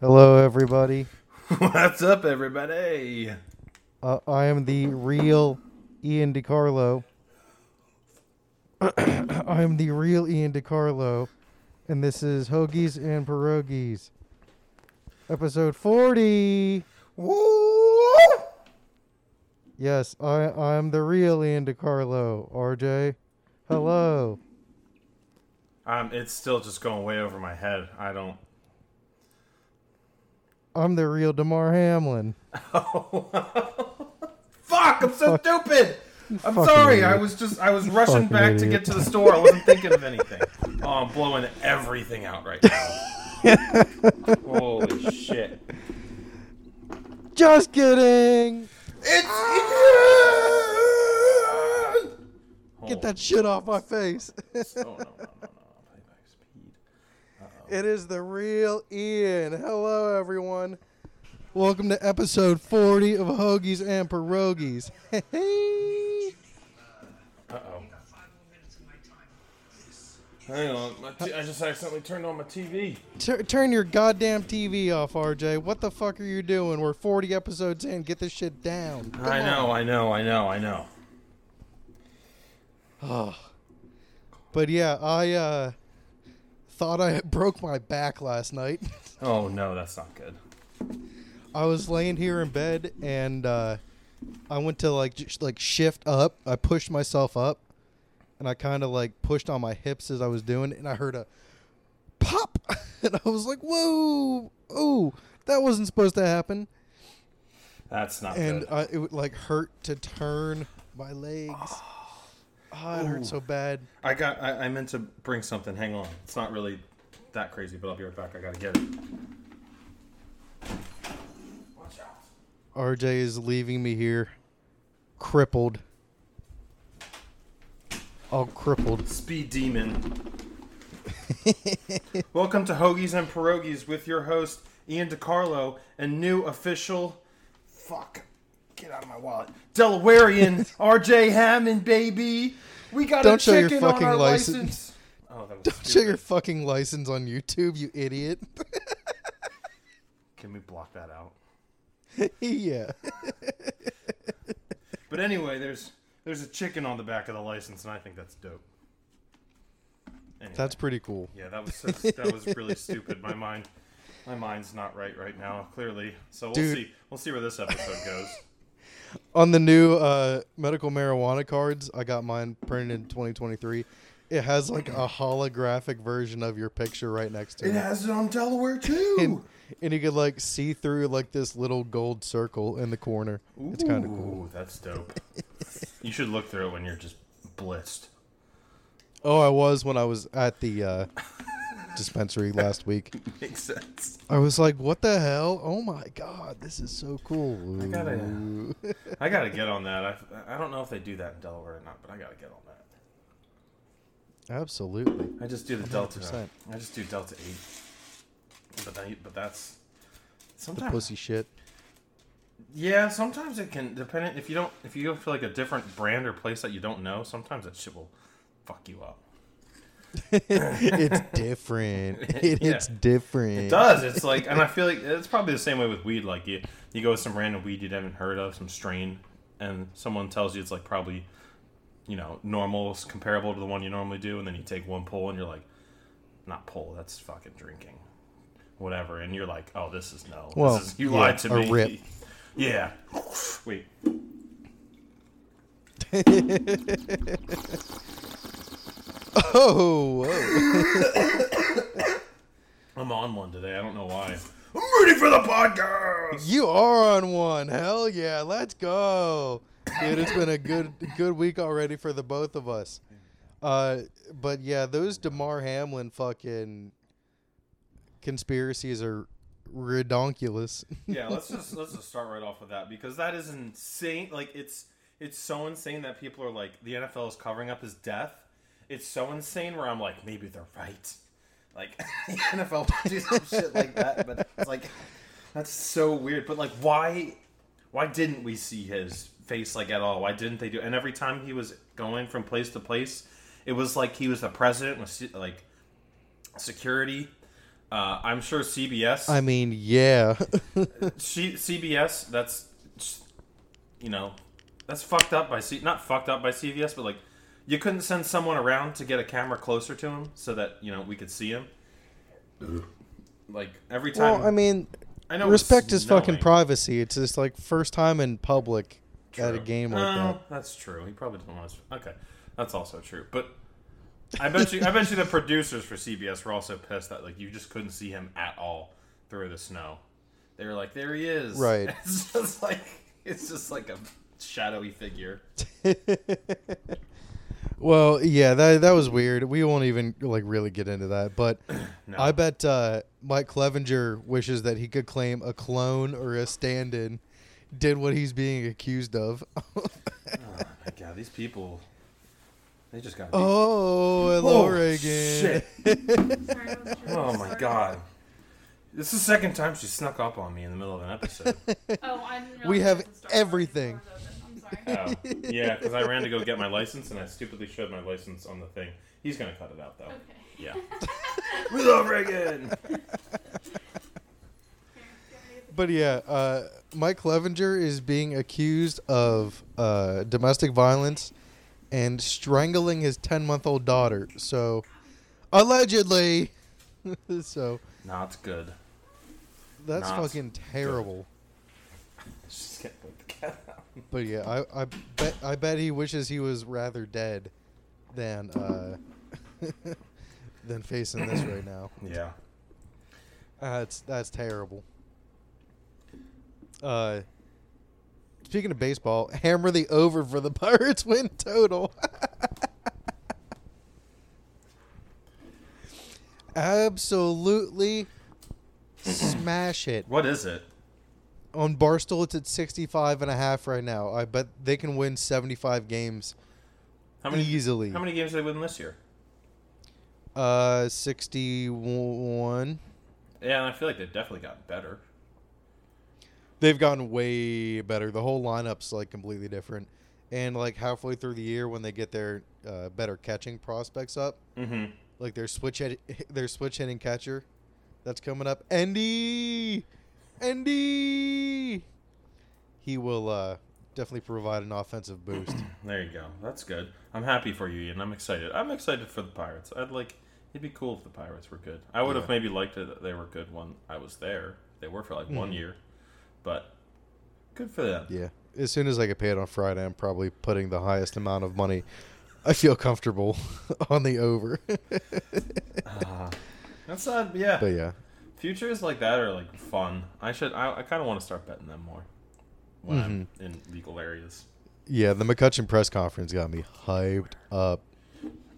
Hello, everybody. What's up, everybody? Uh, I am the real Ian DiCarlo. I am the real Ian DiCarlo, and this is Hoagies and Pierogies, episode 40. Woo! Yes, I I'm the real Ian DiCarlo. RJ, hello. Um, it's still just going way over my head. I don't. I'm the real Damar Hamlin. Oh. Fuck! I'm so stupid. I'm sorry. idiot. I was just I was rushing back to get to the store. I wasn't thinking of anything. Oh, I'm blowing everything out right now. Holy shit! Just kidding. It's ah. Get that shit off my face. Oh no no no no! Play back speed. It is the real Ian. Hello, everyone. Welcome to episode 40 of Hoagies and Pierogies. Hey, Uh oh. Hang on, my t- I just accidentally turned on my TV. Tur- turn your goddamn TV off, RJ. What the fuck are you doing? We're 40 episodes in. Get this shit down. Come I know, I know, I know, I know. on. But yeah, I uh, thought I broke my back last night. Oh no, that's not good. I was laying here in bed and uh, I went to like just like shift up. I pushed myself up and I kind of like pushed on my hips as I was doing it and I heard a pop and I was like, "Whoa. Oh, that wasn't supposed to happen." That's not And good. uh, it would like hurt to turn my legs. Oh, it hurt Ooh. so bad. I got. I, I meant to bring something. Hang on. It's not really that crazy, but I'll be right back. I gotta get it. Watch out. RJ is leaving me here crippled. All crippled. Speed demon. Welcome to Hoagies and Pierogies with your host Ian DiCarlo and new official. Fuck. Get out of my wallet. Delawarean RJ Hammond, baby. We got Don't a show your chicken on fucking our license. license. Oh, that was Don't show stupid. your fucking license on YouTube, you idiot. Can we block that out? yeah. But anyway, there's there's a chicken on the back of the license, and I think that's dope. Anyway, That's pretty cool. yeah, that was so, that was really stupid. My mind, my mind's not right right now, clearly. So we'll Dude. see. We'll see where this episode goes. On the new uh, medical marijuana cards, I got mine printed in 2023. It has like a holographic version of your picture right next to it. It has it on Delaware too. And, and you could like see through like this little gold circle in the corner. It's kind of cool. Ooh, that's dope. you should look through it when you're just blitzed. Oh, I was when I was at the uh, dispensary last week. Makes sense. I was like, "What the hell? Oh my god, this is so cool!" I gotta- I gotta get on that. I, I don't know if they do that in Delaware or not, but I gotta get on that. Absolutely. I just do the Delta. 100%. I just do Delta Eight. But then, but that's The sometimes. pussy shit. Yeah, sometimes it can depend if you don't if you go for like a different brand or place that you don't know. Sometimes that shit will fuck you up. it's different. It, Yeah. It's different. It does. It's like, and I feel like it's probably the same way with weed. Like you, you go with some random weed you haven't heard of, some strain, and someone tells you it's like probably, you know, normal, comparable to the one you normally do, and then you take one pull and you're like, not pull, that's fucking drinking, whatever, and you're like, oh, this is no, Well, this is, you yeah, lied to a me. rip. Yeah. Wait. Oh, whoa. I'm on one today. I don't know why. I'm ready for the podcast. you are on one. Hell yeah, let's go, dude. It's been a good good week already for the both of us. Uh, but yeah, those Damar Hamlin fucking conspiracies are redonkulous. yeah, let's just let's just start right off with that because that is insane. Like it's it's so insane that people are like the NFL is covering up his death. It's so insane where I'm like maybe they're right. Like the NFL would do some shit like that, but it's like that's so weird. But like why why didn't we see his face like at all? Why didn't they do? And every time he was going from place to place, it was like he was the president with like security. Uh, I'm sure CBS. I mean, yeah. C- CBS. That's you know, that's fucked up by C. Not fucked up by CVS, but like you couldn't send someone around to get a camera closer to him so that you know we could see him. Like every time. well, I mean, I know respect it's his fucking privacy. It's just like first time in public at a game like No, that. That's true. He probably didn't want to. Okay, that's also true. But I bet you, I bet you, the producers for CBS were also pissed that like you just couldn't see him at all through the snow. They were like, "There he is." Right. It's just like it's just like a shadowy figure. Well, yeah, that that was weird. We won't even like really get into that, but No. I bet uh, Mike Clevinger wishes that he could claim a clone or a stand-in did what he's being accused of. Oh my god, these people. They just got. oh, hello, Oh, Reagan. shit. Sorry, I was Oh my god. This is the second time she snuck up on me in the middle of an episode. Oh, I didn't We have it was everything. Oh, yeah, because I ran to go get my license and I stupidly showed my license on the thing. He's gonna cut it out though. Okay. Yeah. we love Reagan. But yeah, uh, Mike Clevinger is being accused of uh, domestic violence and strangling his 10 month old daughter. So, allegedly. so, Not good. that's Not fucking terrible. Just can't put the cat out. But yeah, I, I bet I bet he wishes he was rather dead than uh, than facing this right now. Yeah. That's that's terrible. Uh, speaking of baseball, hammer the over for the Pirates win total. Absolutely smash it. What is it? On Barstool, it's at 65 and a half right now. I bet they can win 75 games How many easily. How many games did they win this year? Uh, 61. Yeah, and I feel like they've definitely gotten better. They've gotten way better. The whole lineup's like completely different. And like halfway through the year, when they get their uh, better catching prospects up, Mm-hmm. like their switch hit, their switch hitting catcher, that's coming up. Andy, Andy, he will uh, definitely provide an offensive boost. There you go. That's good. I'm happy for you, Ian. I'm excited. I'm excited for the Pirates. I'd like. It'd be cool if the Pirates were good. I would have maybe liked it that they were good when I was there. They were for like one Mhm. year, but good for them. yeah, as soon as I get paid on Friday, I'm probably putting the highest amount of money I feel comfortable on the over. Ah. that's not. Yeah. but yeah, Futures like that are like fun. I should. I, I kind of want to start betting them more when I'm Mm-hmm. in legal areas. Yeah, the McCutcheon press conference got me hyped up.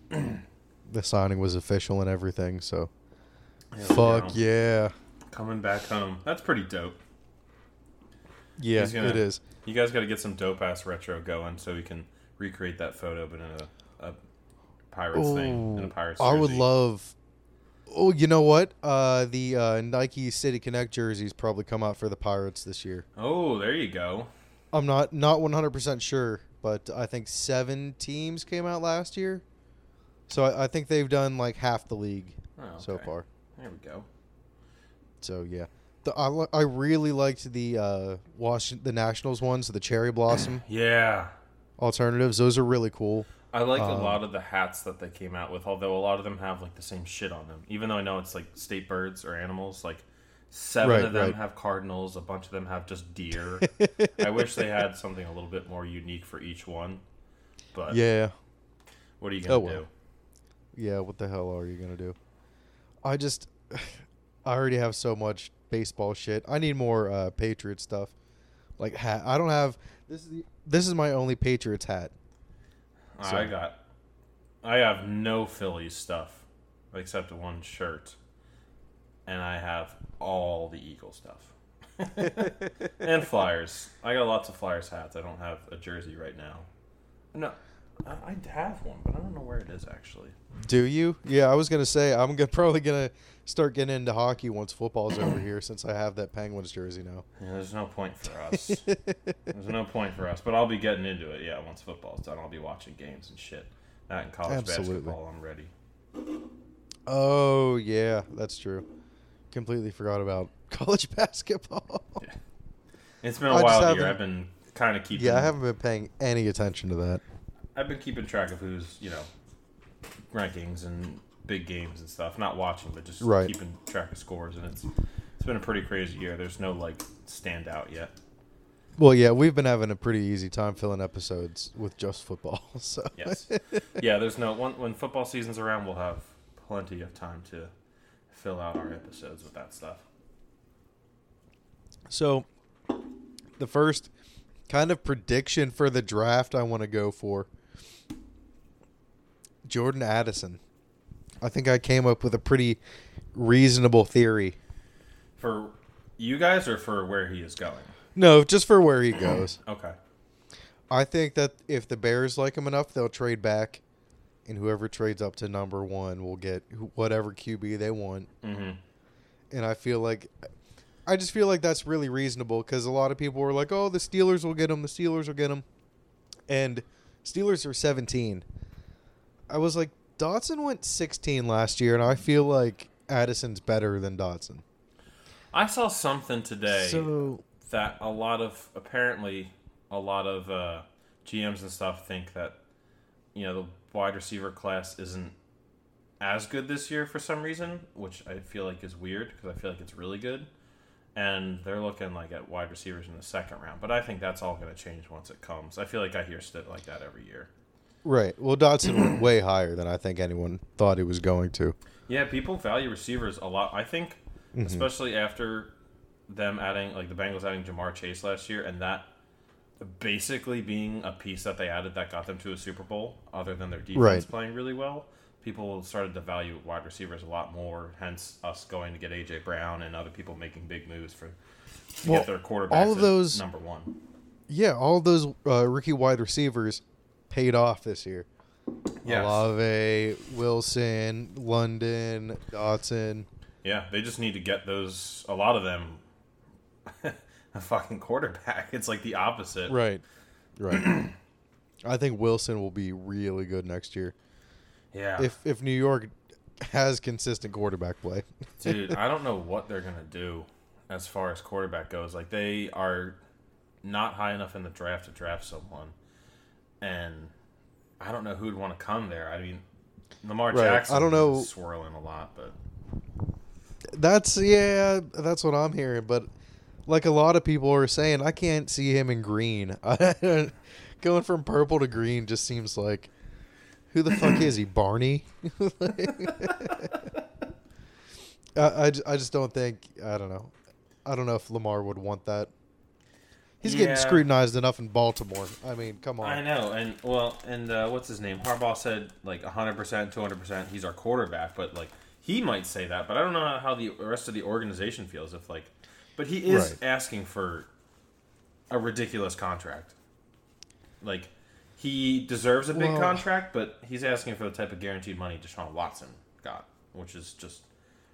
the signing was official and everything, so we fuck yeah. Coming back home. That's pretty dope. Yeah, gonna- it is. You guys got to get some dope ass retro going so we can recreate that photo, but in a, a Pirates thing. In a Ooh, Pirates I would love Oh, you know what? Uh the uh, Nike City Connect jerseys probably come out for the Pirates this year. Oh, there you go. I'm not not 100% sure, but I think 7 teams came out last year. So I, I think they've done like half the league Oh, so far. There we go. So yeah, the, I, I really liked the uh, Washington the Nationals ones, the cherry blossom Yeah. alternatives. Those are really cool. I like a Um, lot of the hats that they came out with, although a lot of them have like the same shit on them. Even though I know it's like state birds or animals, like seven Right, of them right. have cardinals, a bunch of them have just deer. I wish they had something a little bit more unique for each one. But Yeah, what are you gonna Oh, well. do? yeah. What the hell are you gonna do? I just, I already have so much baseball shit. I need more uh, Patriot stuff, like hat. I don't have. This is the, this is my only Patriots hat. I got. I have no Phillies stuff except one shirt, and I have all the Eagle stuff and Flyers. I got lots of Flyers hats. I don't have a jersey right now. No, I, I have one, but I don't know where it is actually. Do you? Yeah, I was gonna say I'm gonna, probably gonna start getting into hockey once football's over here, since I have that Penguins jersey now. Yeah, there's no point for us. there's no point for us, but I'll be getting into it. Yeah, once football's done, I'll be watching games and shit. That in college Absolutely. basketball, I'm ready. Oh yeah, that's true. completely forgot about college basketball. It's been a I while here. I've been kind of keeping. yeah, I haven't been paying any attention to that. I've been keeping track of who's you know rankings and big games and stuff. Not watching, but just Right. keeping track of scores. And it's it's been a pretty crazy year. There's no like standout yet. Well, yeah, we've been having a pretty easy time filling episodes with just football. So Yes. yeah. There's no when when football season's around, we'll have plenty of time to fill out our episodes with that stuff. So, the first kind of prediction for the draft I want to go for Jordan Addison. I think I came up with a pretty reasonable theory. For you guys, or for where he is going? No, just for where he goes. Okay. I think that if the Bears like him enough, they'll trade back, and whoever trades up to number one will get whatever QB they want. Mm-hmm. And I feel like, I just feel like that's really reasonable because a lot of people were like, "Oh, the Steelers will get him. The Steelers will get him," and Steelers are 17. I was like, Dotson went 16 last year, and I feel like Addison's better than Dotson. I saw something today. So that a lot of apparently a lot of uh, GMs and stuff think that you know the wide receiver class isn't as good this year for some reason, which I feel like is weird because I feel like it's really good, and they're looking like at wide receivers in the second round. But I think that's all going to change once it comes. I feel like I hear stuff like that every year. Right, well, Dotson went way higher than I think anyone thought he was going to. Yeah, people value receivers a lot. I think, Mm-hmm. especially after them adding like the Bengals adding Ja'Marr Chase last year, and that basically being a piece that they added that got them to a Super Bowl, other than their defense Right. playing really well. People started to value wide receivers a lot more. Hence, us going to get AJ Brown and other people making big moves for to Well, get their quarterbacks. all of those- number one. Yeah, all of those uh, rookie wide receivers paid off this year. Yes. Olave, Wilson, London, Dotson. Yeah, they just need to get those. A lot of them, a fucking quarterback. It's like the opposite. Right. Right. I think Wilson will be really good next year. Yeah. If if New York has consistent quarterback play. Dude, I don't know what they're gonna do as far as quarterback goes. Like they are not high enough in the draft to draft someone, and I don't know who'd want to come there. I mean, Lamar Right, Jackson. I don't know- swirling a lot, but That's yeah, that's what I'm hearing. But like a lot of people are saying, I can't see him in green. Going from purple to green just seems like who the fuck is he, Barney? I, I, I just don't think I don't know. I don't know if Lamar would want that. He's Yeah. getting scrutinized enough in Baltimore. I mean, come on. I know. And well, and uh, what's his name? Harbaugh said like 100, percent 200. percent He's our quarterback, but like he might say that, but I don't know how the rest of the organization feels. If like, but he is Right. asking for a ridiculous contract. Like he deserves a big Well- contract, but he's asking for the type of guaranteed money Deshaun Watson got, which is just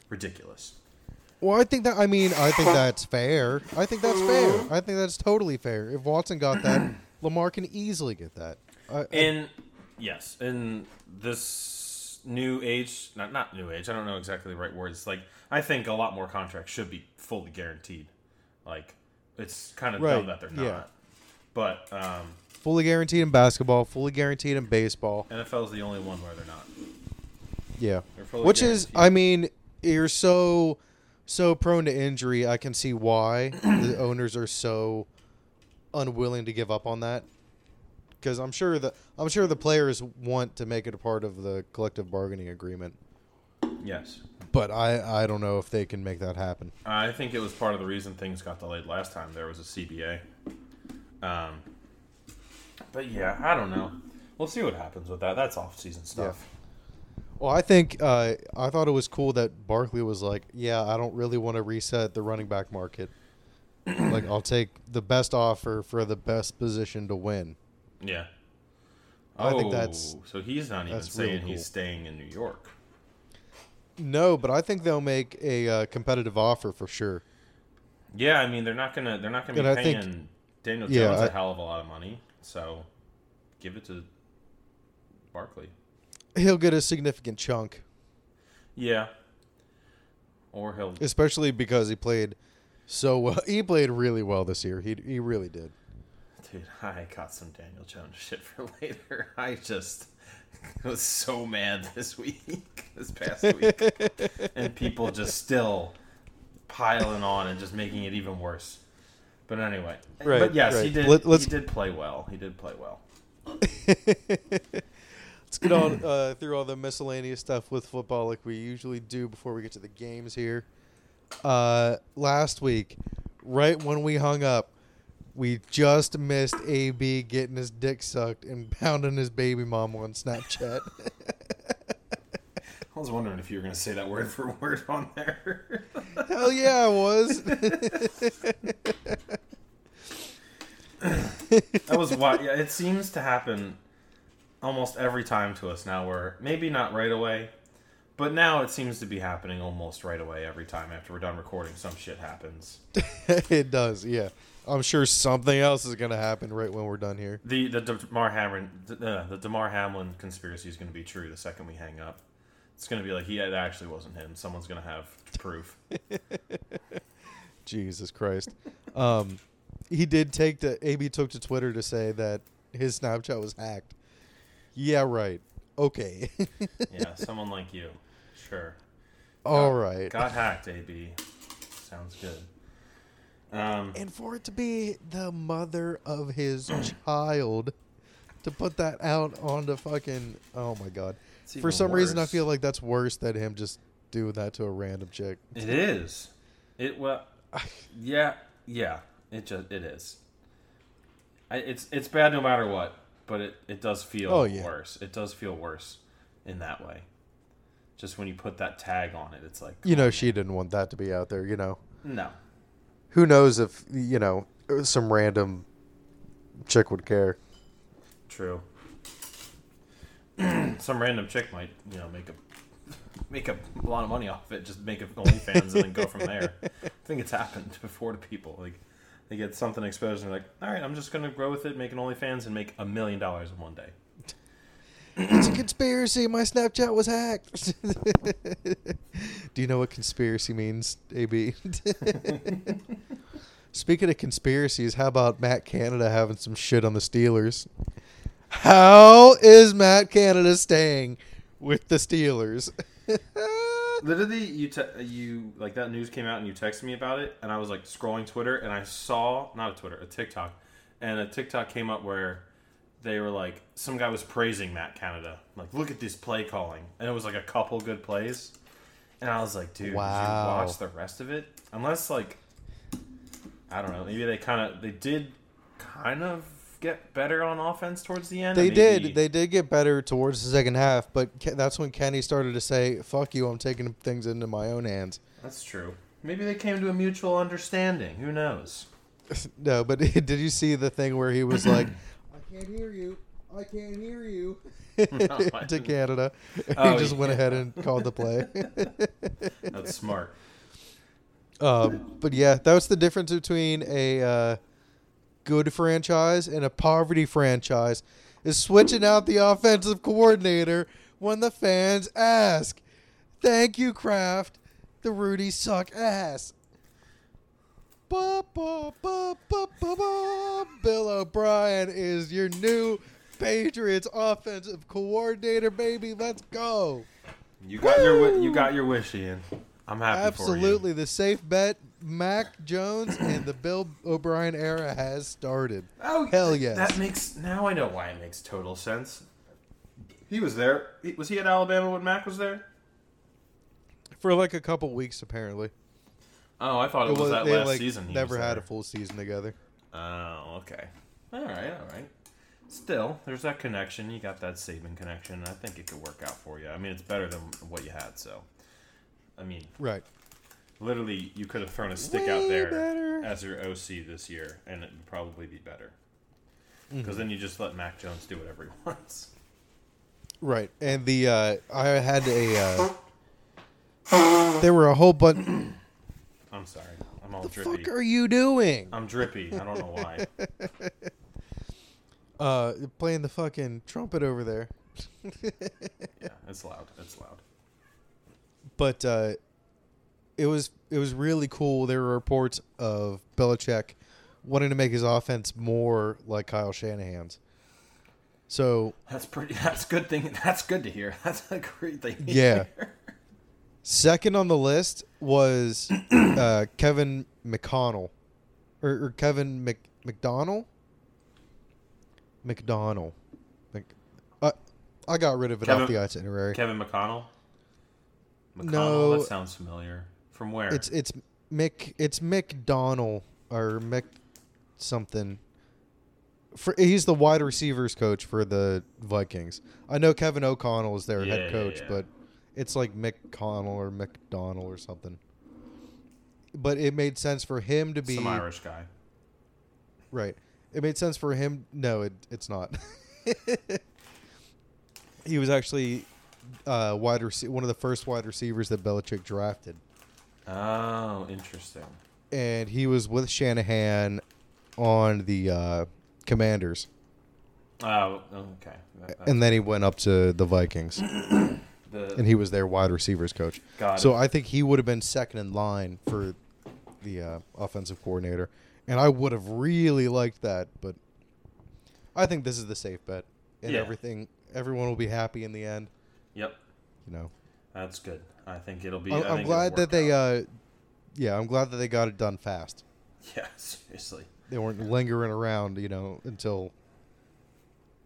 ridiculous. Well, I think that I mean I think that's fair. I think that's fair. I think that's totally fair. If Watson got that, Lamar can easily get that. I, I- In yes, in this new age, not not new age. I don't know exactly the right words. Like I think a lot more contracts should be fully guaranteed. Like it's kind of Right, dumb that they're not. yeah. But um, fully guaranteed in basketball, fully guaranteed in baseball. NFL is the only one where they're not. Yeah. They're Which is. I mean, you're so so prone to injury. I can see why the owners are so unwilling to give up on that. Cuz I'm sure the I'm sure the players want to make it a part of the collective bargaining agreement. Yes, But I I don't know if they can make that happen. I think it was part of the reason things got delayed last time. There was a CBA. Um, but yeah, I don't know. We'll see what happens with that. That's off season stuff. Well, I think uh, I thought it was cool that Barkley was like, "Yeah, I don't really want to reset the running back market. like, I'll take the best offer for the best position to win." Yeah. I think Oh, that's- so he's not even that's really saying cool. he's staying in New York. No, but I think they'll make a uh, competitive offer for sure. Yeah, I mean they're not gonna they're not gonna be And I paying think- Daniel yeah, Jones a I- hell of a lot of money. So give it to Barkley. He'll get a significant chunk. Yeah. Or he'll especially because he played so well. He played really well this year. He he really did. Dude, I got some Daniel Jones shit for later. I just was so mad this week, this past week, and people just still piling on and just making it even worse. But anyway, Right, but yes, he did. Let- he did play well. He did play well. Let's get on uh, through all the miscellaneous stuff with football like we usually do before we get to the games here. Uh, last week, right when we hung up, we just missed AB getting his dick sucked and pounding his baby mom on Snapchat. I was wondering if you were going to say that word for word on there. Hell yeah, I was. that was what. Yeah, it seems to happen almost every time to us now. Where maybe not right away, but now it seems to be happening almost right away every time after we're done recording. Some shit happens. it does, yeah. I'm sure something else is gonna happen right when we're done here. The the Damar Hamlin the, uh, the Damar Hamlin conspiracy is going to be true the second we hang up. It's going to be like he it actually wasn't him. Someone's going to have proof. Jesus Christ. Um, he did take to AB took to Twitter to say that his Snapchat was hacked. Yeah, right. Okay. Yeah, someone like you. Sure. All right. Got hacked, AB. Sounds good. Um, And for it to be the mother of his child to put that out on the fucking oh my god. For some reason I feel like that's worse than him just doing that to a random chick. It is. It well, yeah, yeah. It just it is. I, it's it's bad no matter what, but it it does feel Oh, yeah. worse. It does feel worse in that way. Just when you put that tag on it, it's like You know oh, she didn't want that to be out there, you know. no. Who knows if you know some random chick would care. True. Some random chick might you know make a make a lot of money off it. Just make it OnlyFans and then go from there. I think it's happened before to people like. They get something exposed and they're like, all right, I'm just going to grow with it, make an OnlyFans, and make a million dollars in one day. it's a conspiracy. My Snapchat was hacked. Do you know what conspiracy means, AB? Speaking of conspiracies, how about Matt Canada having some shit on the Steelers? How is Matt Canada staying with the Steelers? Literally, you te- you like that news came out and you texted me about it, and I was like scrolling Twitter and I saw not a Twitter, a TikTok, and a TikTok came up where they were like some guy was praising Matt Canada, like look at this play calling, and it was like a couple good plays, and I was like, dude, Wow. did you watch the rest of it? Unless like I don't know, maybe they kind of they did kind of get better on offense towards the end. they and did. maybe- They did get better towards the second half, but Ke- that's when Kenny started to say, "Fuck you! I'm taking things into my own hands." That's true. Maybe they came to a mutual understanding. Who knows? No, but did you see the thing where he was like, "I can't hear you. I can't hear you," I to. Canada. Oh, he just went ahead and called the play. That's smart. um, but yeah, that was the difference between a uh, good franchise and a poverty franchise. Is switching out the offensive coordinator when the fans ask. Thank you, Kraft. The Rudy suck ass. Ba, ba, ba. Bill O'Brien is your new Patriots offensive coordinator, baby. Let's go. You got your wi- you got your wish, Ian. I'm happy Absolutely. The safe bet, Mac Jones and the Bill O'Brien era has started. Oh Hell yes. That makes now I know why it makes total sense. He was there. Was he at Alabama when Mac was there? For like a couple weeks, apparently. Oh, I thought it, was, that they last like season. He never was had a full season together. Oh, okay. All right, all right. Still, there's that connection. You got that Saban connection. I think it could work out for you. I mean, it's better than what you had. So, I mean, Right. Literally, you could have thrown a stick Way out there better. as your OC this year, and it would probably be better. Mm-hmm. Because then you just let Mac Jones do whatever he wants. Right. And the uh I had a uh there were a whole bunch I'm sorry. I'm all the drippy. fuck are you doing? I'm drippy. I don't know why. Uh playing the fucking trumpet over there. yeah, it's loud. It's loud. But uh it was it was really cool. There were reports of Belichick wanting to make his offense more like Kyle Shanahan's. So That's pretty. That's good thing. That's good to hear. That's a great thing. to Yeah. hear. second on the list was uh, Kevin McConnell, or, or Kevin Mc, McDonald. McDonald. Mc, I I got rid of it off Kevin- the itinerary. Kevin McConnell. McConnell. No. that sounds familiar. From where? It's it's Mick it's McDonald or Mick something. For he's the wide receivers coach for the Vikings. I know Kevin O'Connell is their Yeah, yeah, head coach, yeah. but it's like McConnell or McDonald or something. But it made sense for him to be some Irish guy. right. It made sense for him. No, it, it's not. he was actually uh, wide rece- one of the first wide receivers that Belichick drafted. Oh, interesting. and he was with Shanahan on the uh, Commanders, Oh, okay. That- and then he went up to the Vikings, the, and he was their wide receivers coach. got So it. I think he would have been second in line for the uh, offensive coordinator, and I would have really liked that, but I think this is the safe bet, and Yeah. everything. Everyone will be happy in the end. Yep, You know, that's good. I think it'll be. I'm, I'm glad that they. Uh, yeah, I'm glad that they got it done fast. Yeah, seriously. they weren't lingering around, you know, until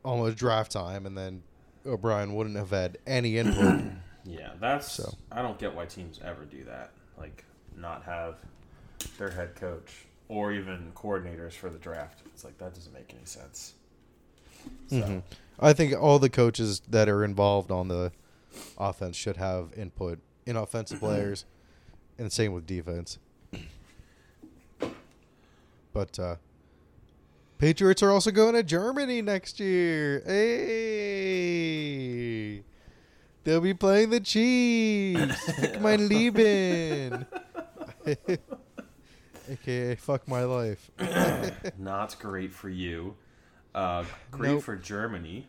almost draft time, and then O'Brien wouldn't have had any input. Yeah, that's. So. I don't get why teams ever do that. Like, not have their head coach or even coordinators for the draft. It's like that doesn't make any sense. So, Mhm. I think all the coaches that are involved on the offense should have input in offensive players, and same with defense. But uh, Patriots are also going to Germany next year. Hey, they'll be playing the Chiefs. Fuck my Lieben. AKA fuck my life. not great for you. Uh, great Nope. for Germany.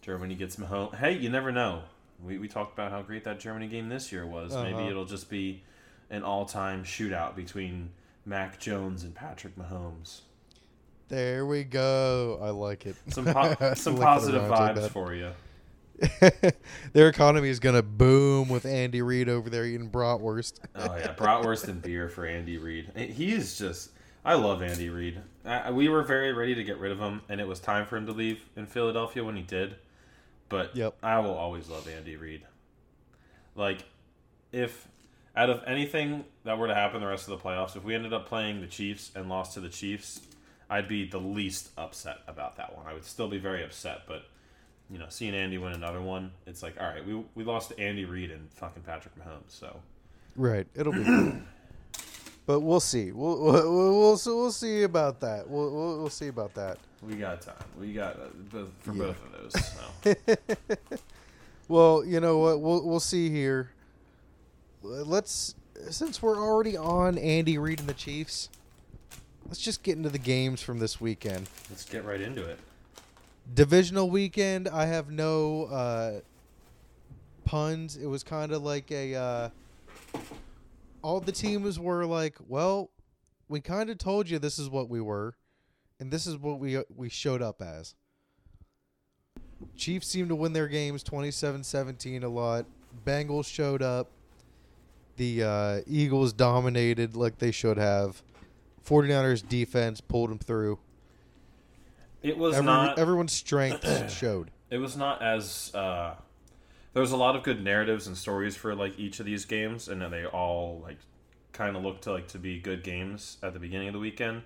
Germany gets Mahomes. Hey, you never know. We, we talked about how great that Germany game this year was. Maybe Uh-huh. it'll just be an all time shootout between Mac Jones and Patrick Mahomes. There we go. I like it. Some po- some like positive around like vibes for you. Their economy is gonna boom with Andy Reid over there eating bratwurst. Oh yeah, bratwurst and beer for Andy Reid. He is just. I love Andy Reid. I, we were very ready to get rid of him, and it was time for him to leave in Philadelphia when he did. But Yep. I will always love Andy Reid. Like, if out of anything that were to happen the rest of the playoffs, if we ended up playing the Chiefs and lost to the Chiefs, I'd be the least upset about that one. I would still be very upset, but you know, seeing Andy win another one, it's like, all right, we we lost to Andy Reid and fucking Patrick Mahomes, so. Right. It'll be. But we'll see. We'll we'll we'll, we'll, see- we'll see about that. We'll, we'll we'll see about that. We got time. We got uh, both, for Yeah. both of those. So. Well, you know what? We'll we'll see here. Let's since we're already on Andy Reid and the Chiefs. Let's just get into the games from this weekend. Let's get right into it. divisional weekend i have no uh puns it was kind of like a uh all the teams were like well we kind of told you this is what we were and this is what we we showed up as chiefs seemed to win their games 27-17 a lot bengals showed up the uh eagles dominated like they should have 49ers defense pulled them through It was Every, not. everyone's strength showed. it was not as. Uh, there was a lot of good narratives and stories for like each of these games, and then they all like kind of looked to like to be good games at the beginning of the weekend,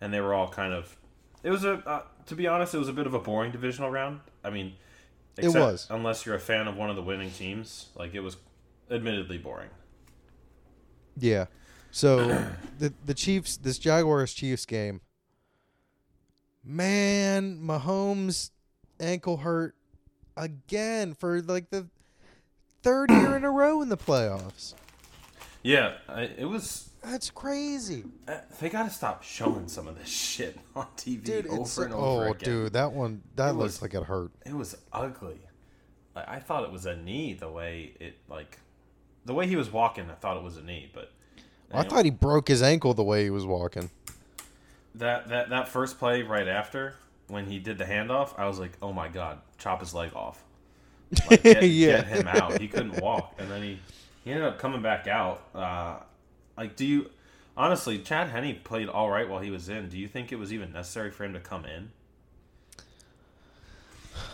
and they were all kind of. It was a. Uh, to be honest, it was a bit of a boring divisional round. I mean, It was. unless you're a fan of one of the winning teams. Like it was, admittedly boring. Yeah. So the the Chiefs, this Jaguars Chiefs game. Man, Mahomes ankle hurt again for like the third year in a row in the playoffs. Yeah, I, it was. That's crazy, Uh, they got to stop showing some of this shit on TV dude. over and oh, over again. dude, that one that It looks was- like it hurt. It was ugly. I, I thought it was a knee the way it like the way he was walking, I thought it was a knee, but I thought he broke his ankle the way he was walking. that that that first play right after when he did the handoff, I was like, oh my god, chop his leg off, like, get, Yeah. get him out. He couldn't walk, and then he he ended up coming back out. Uh, like, do you honestly, Chad Henne played all right while he was in. Do you think it was even necessary for him to come in?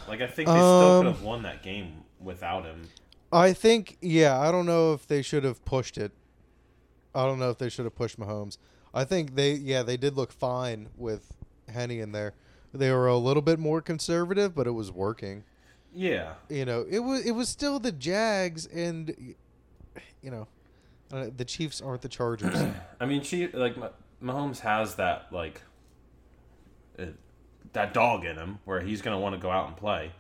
Like, I think they still Um, could have won that game without him. I think, yeah, I don't know if they should have pushed it. I don't know if they should have pushed Mahomes. I think they, yeah, they did look fine with Henne in there. They were a little bit more conservative, but it was working. Yeah, You know, it was it was still the Jags, and you know, uh, the Chiefs aren't the Chargers. I mean, she like Mah- Mahomes has that like uh, that dog in him where he's gonna want to go out and play.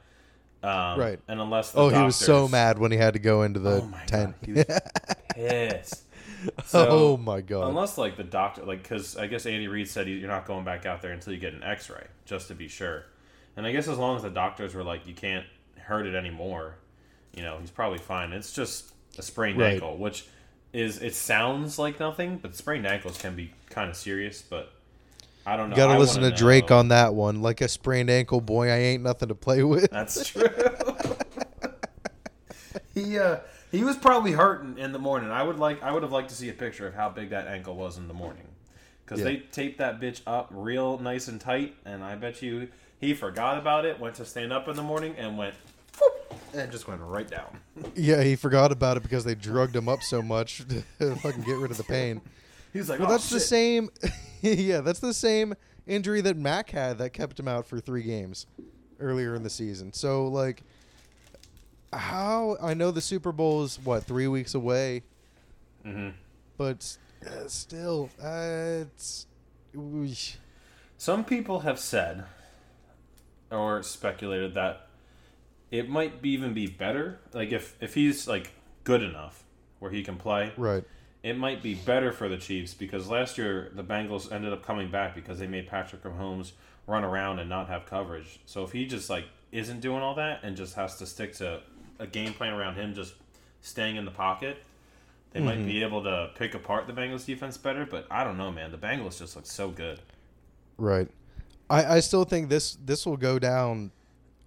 Um, Right. And unless the oh, he was so mad when he had to go into the Oh tent. god, he was pissed. oh my god. Unless like the doctor, like because I guess Andy Reid said you're not going back out there until you get an X-ray, just to be sure. And I guess as long as the doctors were like you can't hurt it anymore, you know he's probably fine. It's just a sprained Right. ankle, which is it sounds like nothing, but sprained ankles can be kind of serious. But I don't know. You Got I to listen to wanna Drake know. on that one. Like a sprained ankle, boy, I ain't nothing to play with. That's true. he uh, he was probably hurting in the morning. I would like I would have liked to see a picture of how big that ankle was in the morning, because Yeah. they taped that bitch up real nice and tight, and I bet you he forgot about it. Went to stand up in the morning and went, and just went right down. Yeah, he forgot about it because they drugged him up so much to fucking get rid of the pain. He's like, Well, oh, that's the same. yeah, that's the same injury that Mac had that kept him out for three games earlier in the season. So, like, how I know the Super Bowl is what three weeks away, Mhm. but uh, still, uh, it's. oosh. Some people have said or speculated that it might be even be better. Like if if he's like good enough where he can play, Right. it might be better for the Chiefs because last year the Bengals ended up coming back because they made Patrick Mahomes run around and not have coverage. So if he just like isn't doing all that and just has to stick to a game plan around him just staying in the pocket, they might be mm-hmm. able to pick apart the Bengals defense better, but I don't know, man. The Bengals just look so good. Right. I, I still think this this will go down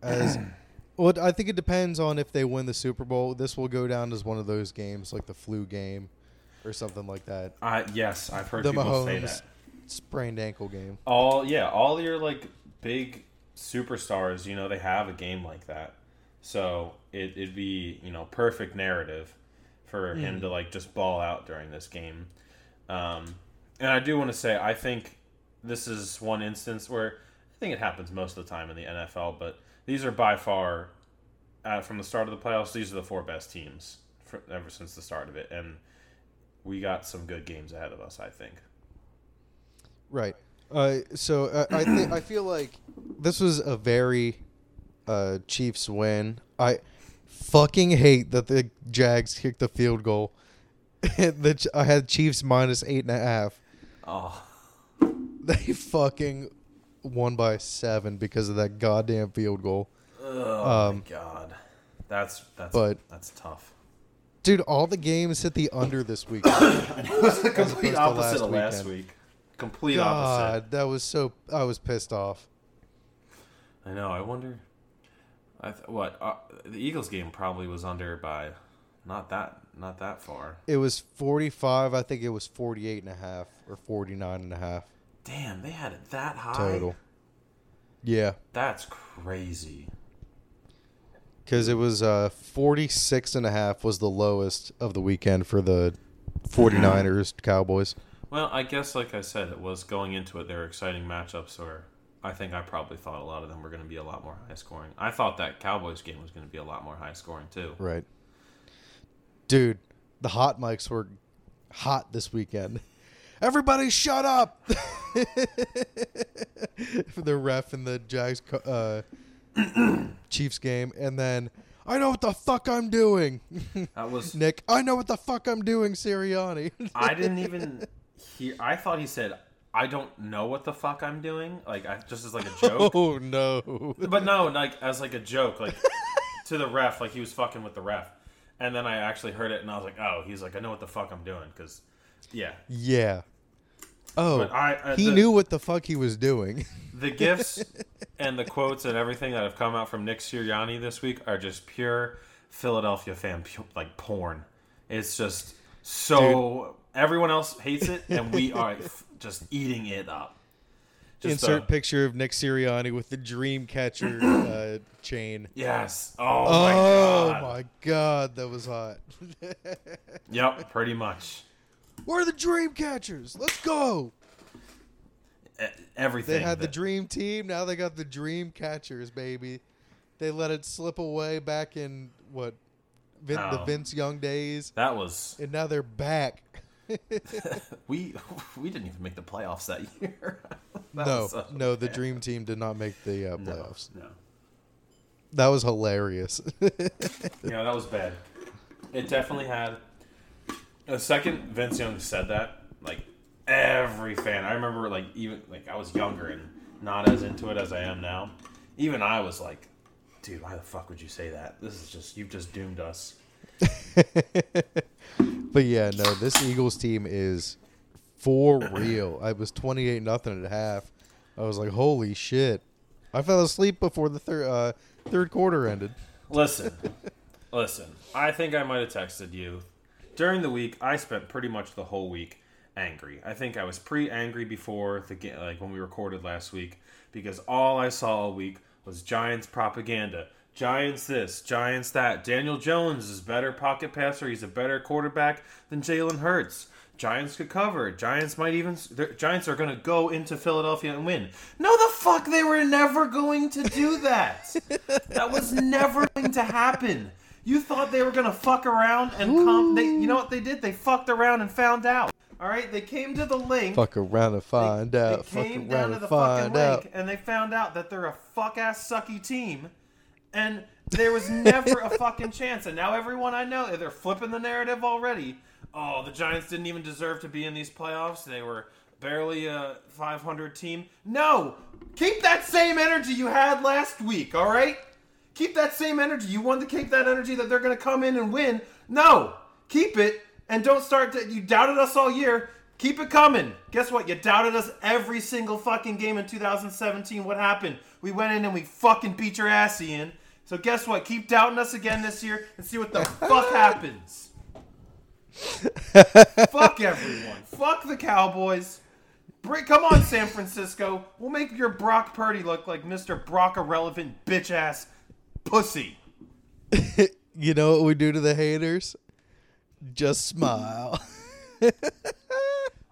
as well. I think it depends on if they win the Super Bowl. This will go down as one of those games, like the flu game, or something like that. I yes, I've heard The people say that. sprained ankle game. All yeah, all your like big superstars, you know, they have a game like that. So it, it'd be you know perfect narrative for him to like just ball out during this game. Um, and I do want to say I think this is one instance where I think it happens most of the time in the NFL, but these are by far uh, from the start of the playoffs. These are the four best teams for, ever since the start of it, and we got some good games ahead of us. I think. Right. Uh, so uh, I think I feel like this was a very uh, Chiefs win. I fucking hate that the Jags kicked the field goal. the, I had Chiefs minus eight and a half. Oh. They fucking won by seven because of that goddamn field goal. Oh Um, my god, that's that's but- that's tough. Dude, all the games hit the under this week. It was the complete opposite last of last weekend. week. Complete opposite. God, that was so. I was pissed off. I know. I wonder. I th- what uh, the Eagles game probably was under by not that not that far. It was 45. I think it was 48 and a half or 49 and a half Damn, they had it that high. total. Yeah, That's crazy. because it was uh, 46 and a half was the lowest of the weekend for the 49ers Cowboys. Well, I guess like I said, it was going into it. There were exciting matchups where I think I probably thought a lot of them were going to be a lot more high scoring. I thought that Cowboys game was going to be a lot more high scoring too. Right. Dude, the hot mics were hot this weekend. Everybody shut up! For the ref in the Jags uh, Chiefs game. And then, I know what the fuck I'm doing. That was Nick, I know what the fuck I'm doing, Sirianni. I didn't even hear. I thought he said, "I don't know what the fuck I'm doing." Like, I, just as like a joke. oh, no. but no, like as like a joke, like to the ref, like he was fucking with the ref. and then I actually heard it, and I was like, "Oh, he's like, I know what the fuck I'm doing," because, yeah. Yeah. Oh, I, uh, he the, knew what the fuck he was doing. the gifts and the quotes and everything that have come out from Nick Sirianni this week are just pure Philadelphia fan like porn. It's just so everyone else hates it, and we are just eating it up. Just, Insert uh, picture of Nick Sirianni with the Dreamcatcher uh, chain. yes. Oh, Oh, my god. my god, that was hot. Yep, pretty much. Where are the Dreamcatchers? Let's go. E- Everything. They had the Dream Team. Now they got the Dream Catchers, baby. They let it slip away back in what Vin, the Oh. Vince Young days, That was and now they're back. We we didn't even make the playoffs that year. That no, so no, the bad. Dream Team did not make the uh, No, playoffs. No. That was hilarious. Yeah, that was bad. It definitely had. The second Vince Young said that, like every fan, I remember, like even like I was younger and not as into it as I am now. Even I was like, "Dude, why the fuck would you say that? This is just you've just doomed us." but yeah, no, this Eagles team is for real. I was twenty eight nothing at half. I was like, holy shit! I fell asleep before the third uh, third quarter ended. Listen, listen. I think I might have texted you during the week. I spent pretty much the whole week angry. I think I was pre-angry before the game, like when we recorded last week because all I saw all week was Giants propaganda. Giants this, Giants that. Daniel Jones is better pocket passer. He's a better quarterback than Jalen Hurts. Giants could cover. Giants might even. Giants are going to go into Philadelphia and win. No, the fuck, they were never going to do that. that was never going to happen. You thought they were going to fuck around and come. They, you know what they did? They fucked around and found out. All right, they came to the Linc. Fuck around and find they, out. They Fuck came around down to the fucking out. Linc and they found out that they're a fuck ass sucky team, and there was never a fucking chance. And now everyone I know, they're flipping the narrative already. Oh, the Giants didn't even deserve to be in these playoffs. They were barely a 500 team. No, keep that same energy you had last week. All right, keep that same energy. You want to keep that energy that they're going to come in and win. No, keep it and don't start to. You doubted us all year. Keep it coming. Guess what? You doubted us every single fucking game in 2017. What happened? We went in and we fucking beat your ass, Ian. So guess what? Keep doubting us again this year and see what the fuck happens. Fuck everyone. Fuck the Cowboys. Bring, come on, San Francisco. We'll make your Brock Purdy look like Mr. Brock irrelevant bitch ass pussy. You know what we do to the haters? Just smile.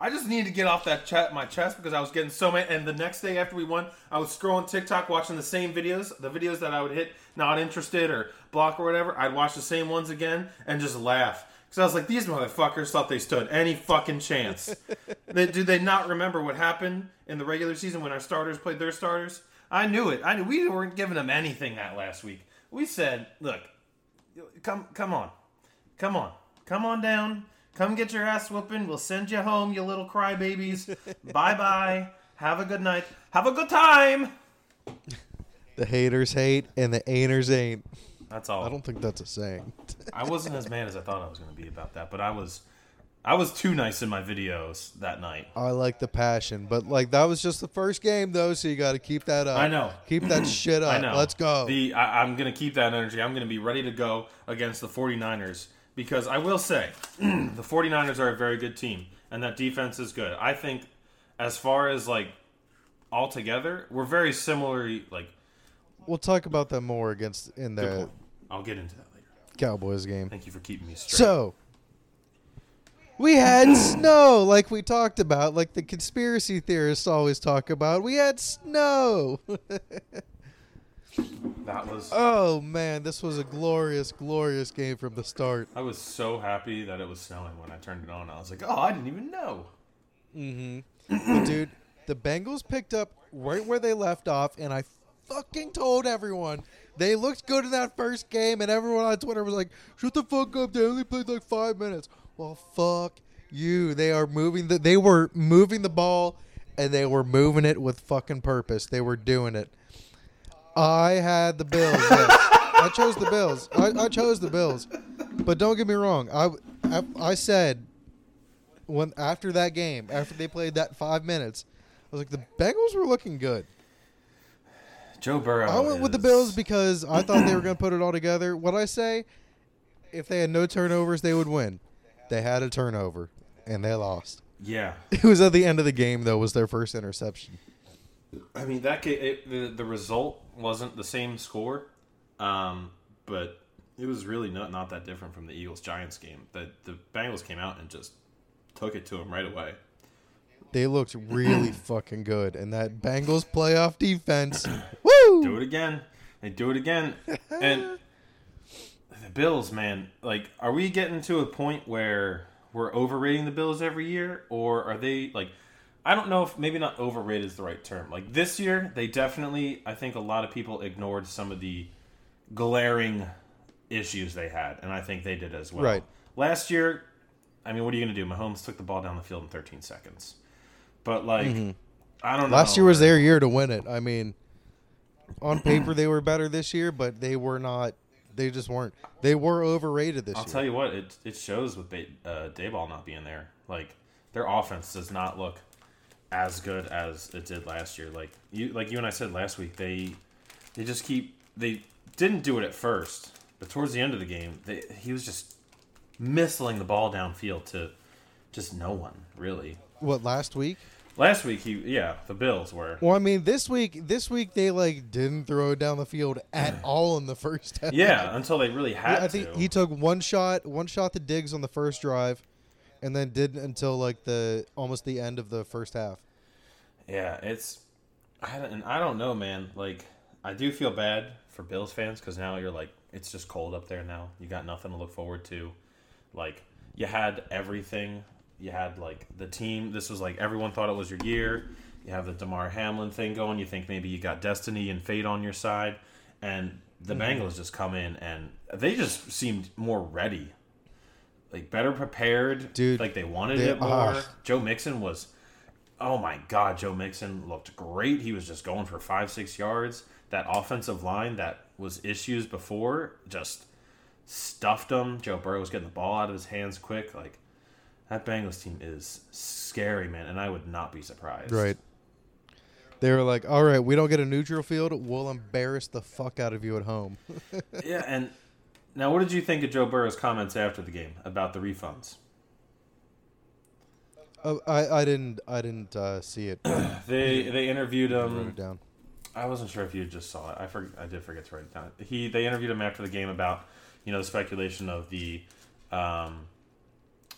I just needed to get off that chat my chest because I was getting so many. And the next day after we won, I was scrolling TikTok watching the same videos, the videos that I would hit not interested or block or whatever. I'd watch the same ones again and just laugh because I was like, these motherfuckers thought they stood any fucking chance. they, do they not remember what happened in the regular season when our starters played their starters? I knew it. I knew we weren't giving them anything that last week. We said, look, come come on. Come on. Come on down. Come get your ass whooping. We'll send you home, you little crybabies. bye bye. Have a good night. Have a good time. the haters hate and the ainers ain't. That's all. I don't think that's a saying. I wasn't as mad as I thought I was going to be about that, but I was I was too nice in my videos that night. I like the passion, but like that was just the first game though, so you got to keep that up. I know. Keep that shit up. I know. Let's go. The I, I'm going to keep that energy. I'm going to be ready to go against the 49ers because I will say the 49ers are a very good team and that defense is good. I think as far as like altogether, we're very similar like we'll talk about that more against in the. I'll get into that later. Cowboys game. Thank you for keeping me straight. So we had snow, like we talked about, like the conspiracy theorists always talk about. We had snow. that was oh man, this was a glorious, glorious game from the start. I was so happy that it was snowing when I turned it on. I was like, "Oh, I didn't even know." Mm-hmm. dude, the Bengals picked up right where they left off, and I fucking told everyone they looked good in that first game, and everyone on Twitter was like, "Shut the fuck up! They only played like five minutes." Well, fuck you. They are moving the. They were moving the ball, and they were moving it with fucking purpose. They were doing it. I had the Bills. I chose the Bills. I, I chose the Bills. But don't get me wrong. I, I, I said when after that game, after they played that five minutes, I was like, the Bengals were looking good. Joe Burrow. I went with the Bills because I thought they were going to put it all together. What I say, if they had no turnovers, they would win. They had a turnover and they lost. Yeah, It was at the end of the game though. Was their first interception. I mean that ga- it, the the result wasn't the same score, um, but it was really not not that different from the Eagles Giants game. The the Bengals came out and just took it to them right away. They looked really fucking good, and that Bengals playoff defense. Woo! do it again. They do it again. And the Bills, man, like, are we getting to a point where we're overrating the Bills every year, or are they like? I don't know if maybe not overrated is the right term. Like this year, they definitely. I think a lot of people ignored some of the glaring issues they had, and I think they did as well. Right. Last year, I mean, what are you going to do? Mahomes took the ball down the field in 13 seconds, but like, I don't know. Last year was their year to win it. I mean, on paper they were better this year, but they were not. They just weren't. They were overrated this year. I'll tell you what, it it shows with ba- uh, Daboll not being there. Like their offense does not look as good as it did last year. Like you, like you and I said last week, they they just keep they didn't do it at first, but towards the end of the game, they, he was just missling the ball downfield to just no one really. What last week? Last week, he yeah, the Bills were. Well, I mean, this week, this week they like didn't throw it down the field at all in the first half. Yeah, until they really had I think to. he took one shot, one shot to Diggs on the first drive, and then didn't until like the almost the end of the first half. Yeah, it's I don't, and I don't know, man. Like I do feel bad for Bills fans because now you're like it's just cold up there now. You got nothing to look forward to. Like you had everything. You had like the team. This was like everyone thought it was your year. You have the Damar Hamlin thing going. You think maybe you got destiny and fate on your side, and the mm-hmm. Bengals just come in and they just seemed more ready, like better prepared. Dude, like they wanted they it more. are. Joe Mixon was Oh my God, Joe Mixon looked great. He was just going for five, six yards. That offensive line that was issues before just stuffed them. Joe Burrow was getting the ball out of his hands quick. Like that Bengals team is scary, man, and I would not be surprised. Right. They were like, "All right, we don't get a neutral field. We'll embarrass the fuck out of you at home." Yeah, and now what did you think of Joe Burrow's comments after the game about the refunds? Oh, I I didn't I didn't uh, see it. They they interviewed him. down. I wasn't sure if you just saw it. I for, I did forget to write it down. He they interviewed him after the game about you know the speculation of the um,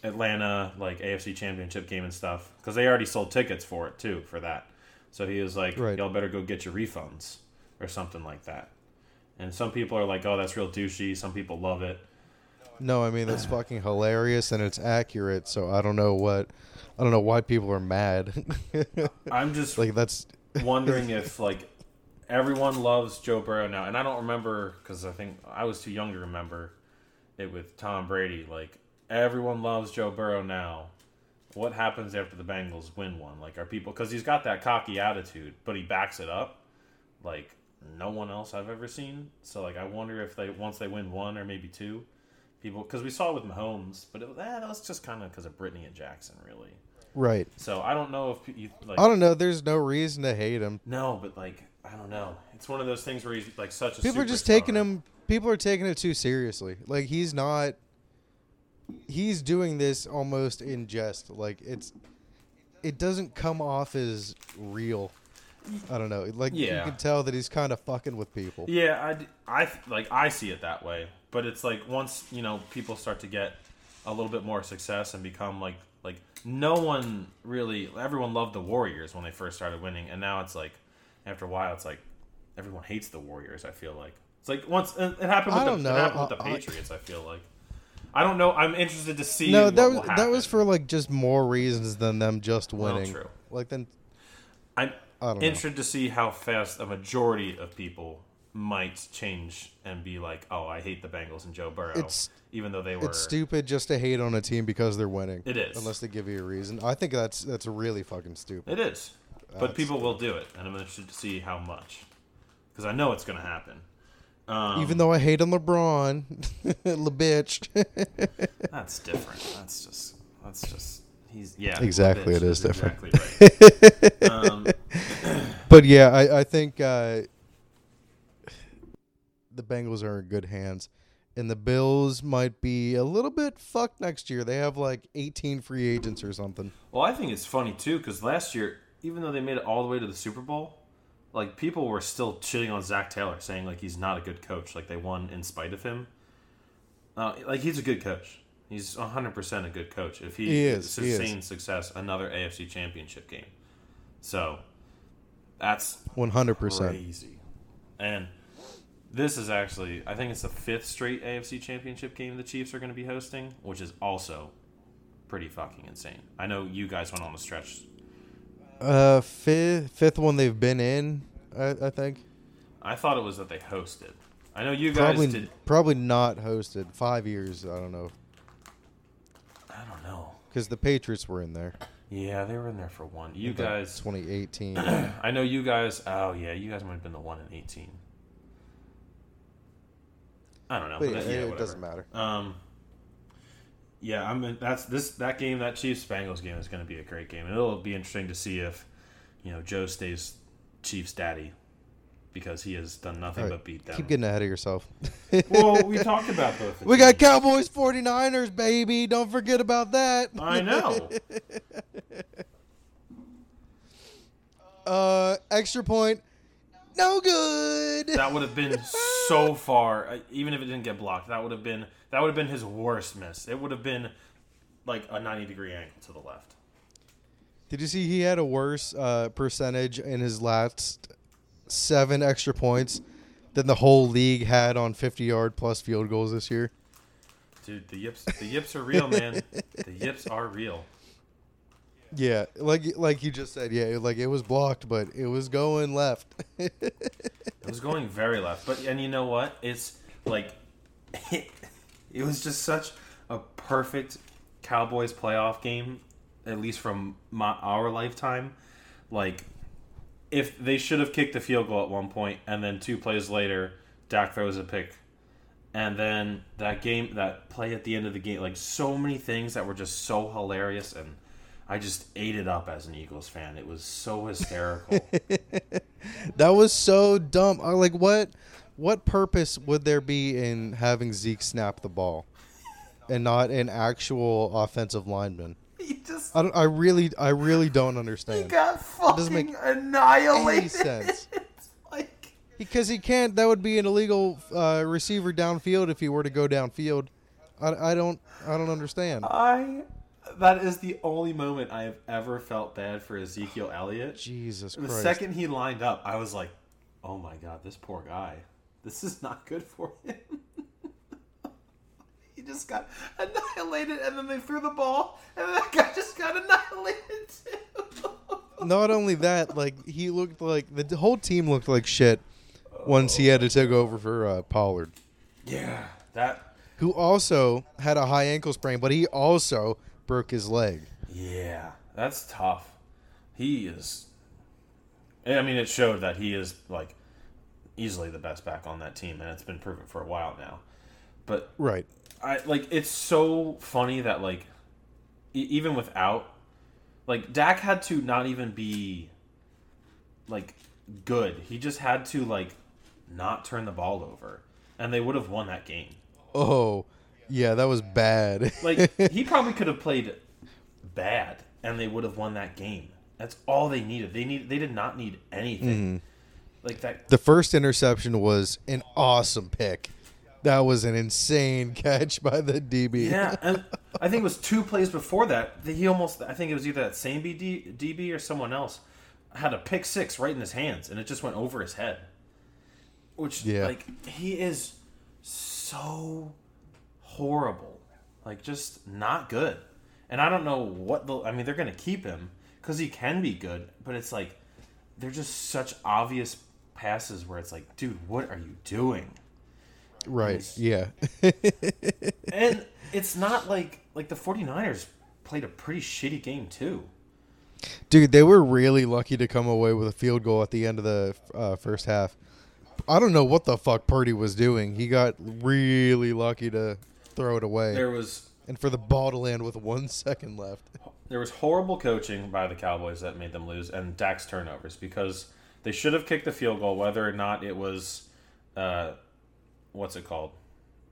Atlanta like AFC Championship game and stuff because they already sold tickets for it too for that. So he was like, Right. "Y'all better go get your refunds or something like that." And some people are like, "Oh, that's real douchey." Some people love it. No, I mean that's fucking hilarious and it's accurate. So I don't know what, I don't know why people are mad. I'm just like that's wondering if like everyone loves Joe Burrow now, and I don't remember because I think I was too young to remember it with Tom Brady. Like everyone loves Joe Burrow now. What happens after the Bengals win one? Like are people because he's got that cocky attitude, but he backs it up like no one else I've ever seen. So like I wonder if they once they win one or maybe two, people because we saw it with Mahomes, but it, eh, that was just kind of because of Brittany and Jackson, really. right. So I don't know if you like. I don't know. There's no reason to hate him. No, but like I don't know. It's one of those things where he's like such a. People are just taking him. People are taking it too seriously. Like he's not. He's doing this almost in jest. Like it's. It doesn't come off as real. I don't know. Like yeah. you can tell that he's kind of fucking with people. Yeah, I, I like I see it that way, but it's like once you know people start to get a little bit more success and become like like no one really everyone loved the Warriors when they first started winning, and now it's like after a while it's like everyone hates the Warriors. I feel like it's like once it happened with the. It happened with the I- I- Patriots. I feel like I don't know. I'm interested to see. No, that was that was for like just more reasons than them just Well, winning. true. Like then I'm I don't know. interested to see how fast a majority of people might change and be like, "Oh, I hate the Bengals and Joe Burrow," It's- even though they were. It's stupid just to hate on a team because they're winning. It is. unless they give you a reason. I think that's that's really fucking stupid. It is, but That's people will do it, and I'm interested to see how much, because I know it's going to happen. Um, Even though I hate on LeBron, the bitch. that's different. That's just that's just he's yeah Exactly, it is different. Exactly right. um, but yeah, I, I think uh, the Bengals are in good hands. And the Bills might be a little bit fucked next year. They have like 18 free agents or something. well, I think it's funny too because last year, even though they made it all the way to the Super Bowl, like people were still shitting on Zac Taylor, saying like he's not a good coach. Like they won in spite of him. Uh, like he's a good coach. He's 100 percent a good coach. If he, He is, he is. success, another AFC Championship game. So that's 100%. crazy. And this is actually, I think it's the fifth straight AFC Championship game the Chiefs are going to be hosting, which is also pretty fucking insane. I know you guys went on a stretch. Uh, fifth, fifth one they've been in, I, I think. I thought it was that they hosted. I know you guys Probably, did. probably not hosted. Five years, I don't know. I don't know. Because the Patriots were in there. Yeah, they were in there for one. You Like guys, 2018. I know you guys. Oh yeah, you guys might have been the one in eighteen. I don't know. but but yeah, yeah, it whatever. doesn't matter. Um, yeah, I'm. in- That's this that game. That Chiefs Bengals game is going to be a great game, and it'll be interesting to see if you know Joe stays Chiefs daddy because he has done nothing right, but beat them. Keep getting ahead of yourself. well, we talked about both. we got. Cowboys 49ers, baby. Don't forget about that. I know. Uh, extra point. No good. That would have been so far, uh, even if it didn't get blocked. That would have been that would have been his worst miss. It would have been like a ninety degree angle to the left. Did you see he had a worse uh, percentage in his last seven extra points than the whole league had on 50 yard plus field goals this year? Dude, the yips, the yips are real, man. The yips are real. Yeah, like like you just said, yeah, like it was blocked, but it was going left. It was going very left, but and you know what? It's like it, it was just such a perfect Cowboys playoff game, at least from my, our lifetime. Like if they should have kicked the field goal at one point, and then two plays later, Dak throws a pick, and then that game, that play at the end of the game, like so many things that were just so hilarious, and I just ate it up as an Eagles fan. It was so hysterical. that was so dumb. Like what what purpose would there be in having Zeke snap the ball and not an actual offensive lineman? he just I, don't, I really I really don't understand. He got doesn't make annihilated. any sense. Like Because he can't. That would be an illegal uh, receiver downfield if he were to go downfield. I, I don't I don't understand. I. That is the only moment I have ever felt bad for Ezekiel Elliott. Jesus The Christ. second he lined up, I was like, "Oh my god, this poor guy. This is not good for him." he just got annihilated, and then they threw the ball, and that guy just got annihilated too. Not only that, like he looked like the whole team looked like shit once he had to take over for uh, Pollard, yeah, that. who also had a high ankle sprain, but he also broke his leg. Yeah, that's tough. He is. I mean, it showed that he is like easily the best back on that team, and it's been proven for a while now. But Right. I like it's so funny that like e- even without like Dak had to not even be like good. He just had to like not turn the ball over, and they would have won that game. Oh, yeah, that was bad. Like he probably could have played bad, and they would have won that game. That's all they needed. They need. They did not need anything. Mm-hmm. Like that. the first interception was an awesome pick. That was an insane catch by the DB. Yeah, and I think it was two plays before that. that He almost. I think it was either that same BD, DB or someone else had a pick six right in his hands, and it just went over his head. Which, Yeah. like, he is so horrible. Like, just not good. And I don't know what the. I mean, they're going to keep him because he can be good, but it's like they're just such obvious passes where it's like, dude, what are you doing? Right. Yeah. And it's not like like the 49ers played a pretty shitty game too. Dude, they were really lucky to come away with a field goal at the end of the uh, first half. I don't know what the fuck Purdy was doing. He got really lucky to throw it away, There was and for the ball to land with one second left. there was horrible coaching by the Cowboys that made them lose, and Dak's turnovers because they should have kicked the field goal, whether or not it was, uh, what's it called,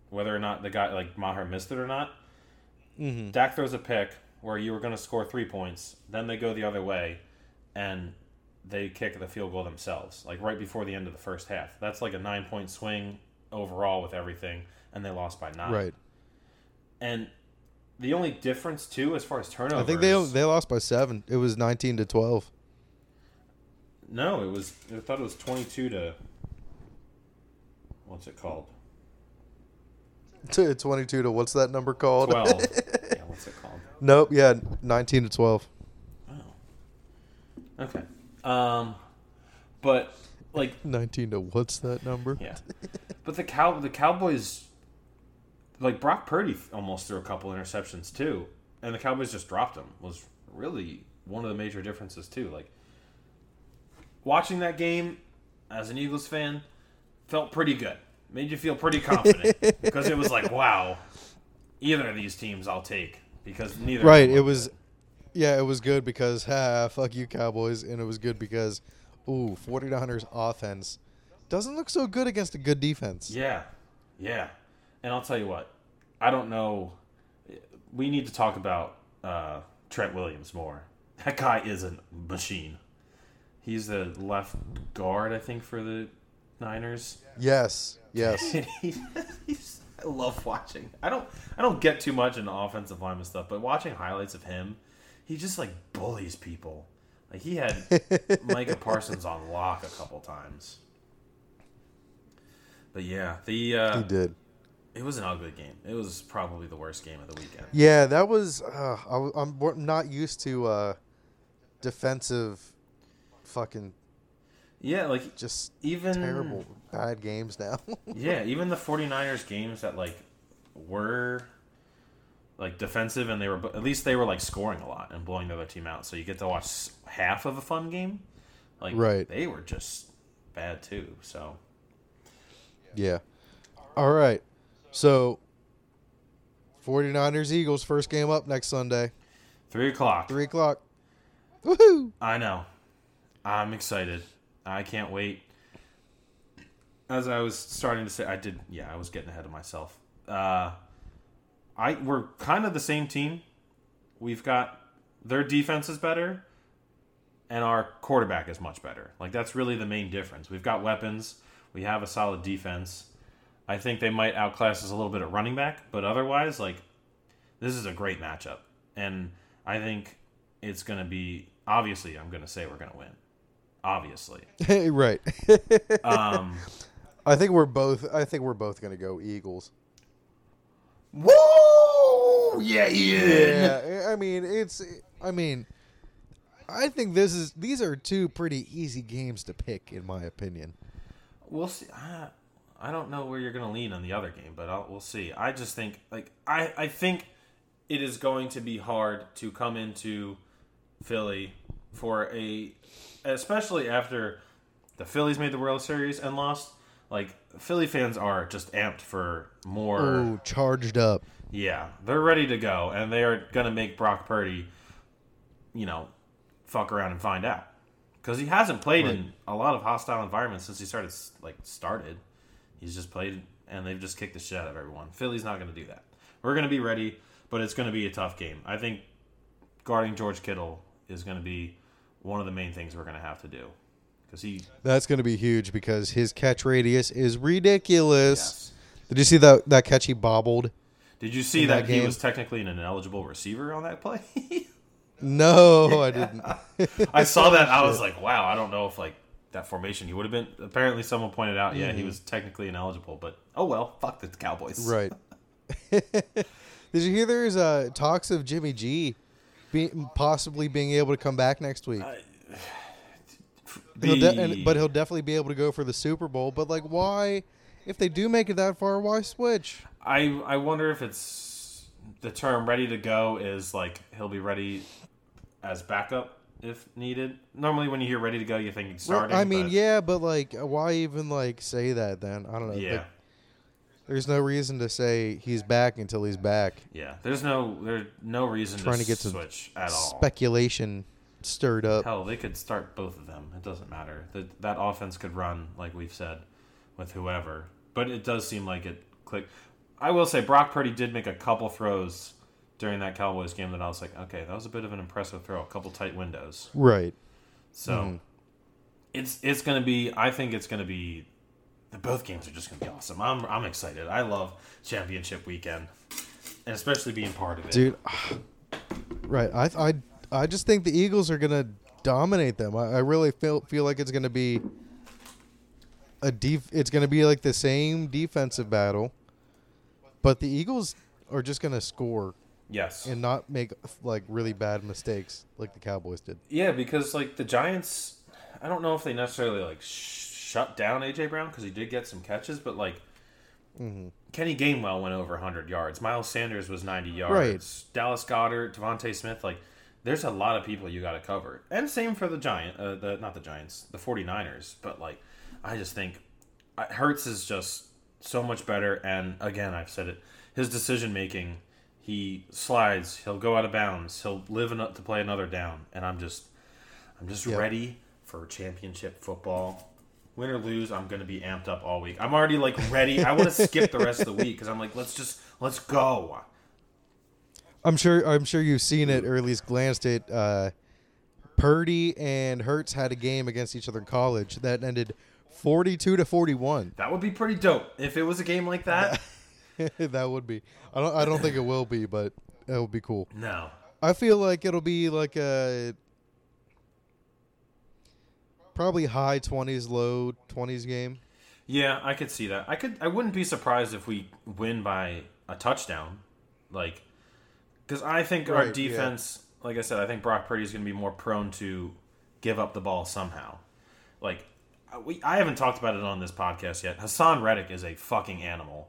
whether or not the guy like Maher missed it or not. Mm-hmm. Dak throws a pick where you were going to score three points, then they go the other way, and they kick the field goal themselves, like right before the end of the first half. That's like a nine point swing overall with everything, and they lost by nine. Right. And the only difference too, as far as turnovers, I think they they lost by seven. It was nineteen to twelve. No, it was. I thought it was twenty two to. What's it called? To twenty-two to what's that number called? Twelve. yeah, what's it called? nope. Yeah, nineteen to twelve. Oh. Okay. Um, but like Nineteen to what's that number? Yeah, but the cow the Cowboys, like Brock Purdy, almost threw a couple interceptions too, and the Cowboys just dropped him. Was really one of the major differences too. Like watching that game as an Eagles fan felt pretty good. Made you feel pretty confident because it was like, wow, either of these teams I'll take because neither. Right. It was. Yeah, it was good because ha, fuck you Cowboys, and it was good because, ooh, 49ers offense doesn't look so good against a good defense. Yeah, yeah. And I'll tell you what, I don't know. We need to talk about uh, Trent Williams more. That guy is a machine. He's the left guard, I think, for the Niners. Yes. Yes. He's, I love watching. I don't. I don't get too much into offensive lineman stuff, but watching highlights of him, he just like bullies people. Like he had Micah Parsons on lock a couple times. But yeah, the uh, he did. it was an ugly game. It was probably the worst game of the weekend. Yeah, that was. Uh, I, I'm not used to uh, defensive, fucking Yeah, like just even terrible bad games now. Yeah, even the 49ers games that like were like defensive and they were at least they were like scoring a lot and blowing the other team out. So you get to watch half of a fun game. Like Right. they were just bad too. So yeah. All right. So, 49ers Eagles first game up next Sunday, three o'clock. three o'clock. Woohoo! I know. I'm excited. I can't wait. As I was starting to say, I did. Yeah, I was getting ahead of myself. Uh, I we're kind of the same team. We've got their defense is better, and our quarterback is much better. Like that's really the main difference. We've got weapons. We have a solid defense. I think they might outclass us a little bit at running back, but otherwise, like this is a great matchup, and I think it's going to be obviously. I'm going to say we're going to win. Obviously, right. um, I think we're both. I think we're both gonna go Eagles. woo, yeah, yeah. Yeah, I mean it's. I mean, I think this is. These are two pretty easy games to pick, in my opinion. We'll see. I, I don't know where you're going to lean on the other game, but I'll, we'll see. I just think like I I think it is going to be hard to come into Philly for a especially after the Phillies made the World Series and lost. Like Philly fans are just amped for more. Oh, charged up. Yeah, they're ready to go, and they are going to make Brock Purdy, you know, fuck around and find out because he hasn't played in a lot of hostile environments since he started like started. He's just played, and they've just kicked the shit out of everyone. Philly's not going to do that. We're going to be ready, but it's going to be a tough game. I think guarding George Kittle is going to be one of the main things we're going to have to do because he. That's going to be huge because his catch radius is ridiculous. Yes. Did you see that that catch he bobbled? Did you see that, that he was technically an ineligible receiver on that play? No, I didn't. I saw that. I was like, wow. I don't know if like that formation he would have been. Apparently, someone pointed out, yeah, Mm-hmm. he was technically ineligible, but oh well. Fuck the Cowboys. right. Did you hear there's uh, talks of Jimmy G be, possibly being able to come back next week? He'll de- and, but he'll definitely be able to go for the Super Bowl. But like, why? If they do make it that far, why switch? I I wonder if it's the term "ready to go" is like he'll be ready as backup if needed. Normally, when you hear ready to go, you think he's Well, starting. I mean, but- yeah, but like, why even like say that then? I don't know. yeah, Like, there's no reason to say he's back until he's back. yeah. There's no there's no reason Trying to, to get some switch at all. Speculation stirred up. Hell, they could start both of them. It doesn't matter. That that offense could run like we've said with whoever. But it does seem like it clicked. I will say Brock Purdy did make a couple throws during that Cowboys game that I was like, okay, that was a bit of an impressive throw. A couple tight windows. Right. So Mhm. it's it's gonna be. I think it's gonna be. The both games are just gonna be awesome. I'm I'm excited. I love championship weekend, and especially being part of it. dude. Right. I I I just think the Eagles are gonna dominate them. I, I really feel feel like it's gonna be a def. It's gonna be like the same defensive battle, but the Eagles are just gonna score Yes. and not make like really bad mistakes like the Cowboys did. Yeah, because like the Giants, I don't know if they necessarily like sh- shut down AJ Brown because he did get some catches, but like Kenny Gainwell went over 100 yards. Miles Sanders was 90 yards. Right. Dallas Goedert, DeVonta Smith, like there's a lot of people you got to cover. And same for the Giant, uh, the not the Giants, the 49ers, but like I just think Hurts is just so much better and again, I've said it, his decision making he slides, he'll go out of bounds, he'll live enough to play another down, and I'm just, I'm just Yep. ready for championship football. Win or lose, I'm gonna be amped up all week. I'm already like ready. I want to skip the rest of the week because I'm like, let's just let's go. I'm sure. I'm sure you've seen it or at least glanced at. Uh, Purdy and Hurts had a game against each other in college that ended 42 to 41. That would be pretty dope if it was a game like that. that would be. I don't. I don't think it will be, but that would be cool. no, I feel like it'll be like a probably high 20s, low 20s game. yeah, I could see that. I could. I wouldn't be surprised if we win by a touchdown, like because I think our Right, yeah. defense, like I said, I think Brock Purdy is going to be more prone to give up the ball somehow. Like uh, we, I haven't talked about it on this podcast yet. Haason Reddick is a fucking animal,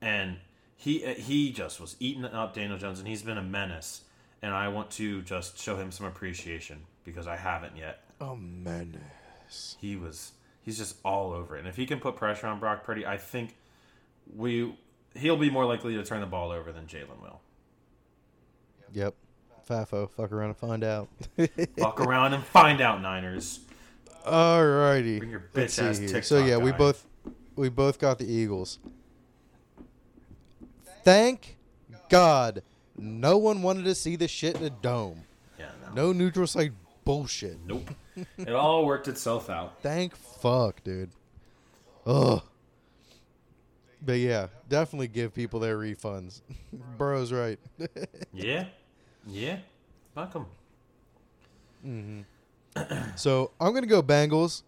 and he he just was eating up Daniel Jones, and he's been a menace. And I want to just show him some appreciation because I haven't yet. Oh man. He was he's just all over it. And if he can put pressure on Brock Purdy, I think we he'll be more likely to turn the ball over than Jalen will. Yep. Fafo, fuck around and find out. Fuck around and find out, Niners. Alrighty. Bring your bitch-ass. TikTok So yeah, we both we both got the Eagles. Thank God, no one wanted to see this shit in a dome. Yeah, no. No neutral site bullshit. Nope. it all worked itself out. Thank fuck, dude. Ugh. But yeah, definitely give people their refunds. Burrow's right. Yeah. Yeah. Fuck 'em. so I'm gonna go Bengals.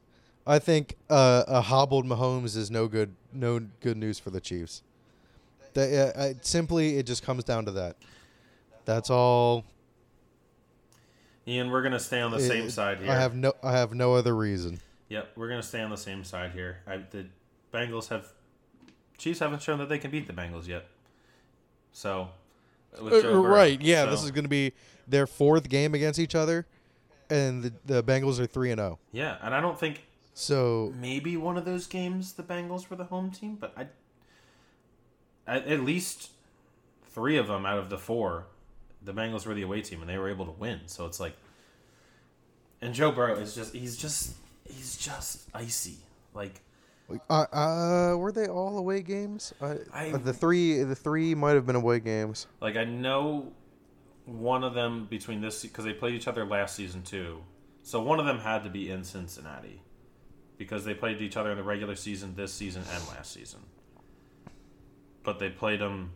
I think uh, a hobbled Mahomes is no good. No good news for the Chiefs. That, uh, I, simply, it just comes down to that. That's all. Ian, we're gonna stay on the same side here. I have no. I have no other reason. Yep, we're gonna stay on the same side here. I, the Bengals have Chiefs haven't shown that they can beat the Bengals yet. So, Uh, Burrow. right? Yeah. This is going to be their fourth game against each other, and the, the Bengals are three and zero. yeah, and I don't think So maybe one of those games the Bengals were the home team, but I at, at least three of them out of the four, the Bengals were the away team and they were able to win. So it's like, and Joe Burrow is just he's just he's just icy. Like Uh, uh, were they all away games? I, I- uh, the three, the three might have been away games. like I know one of them between this because they played each other last season too. So one of them had to be in Cincinnati because they played each other in the regular season this season and last season. But they played them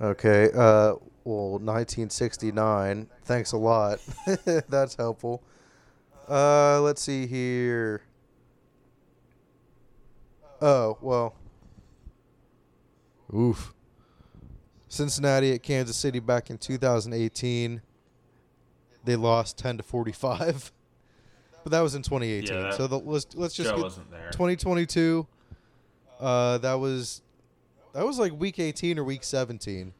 Okay. Uh, well, 1969. Thanks a lot. That's helpful. Uh, let's see here. Oh well. Oof. Cincinnati at Kansas City back in 2018. They lost 10 to 45. But that was in 2018. Yeah, so the, let's let's just get wasn't there. 2022. Uh, that was that was like week 18 or week 17.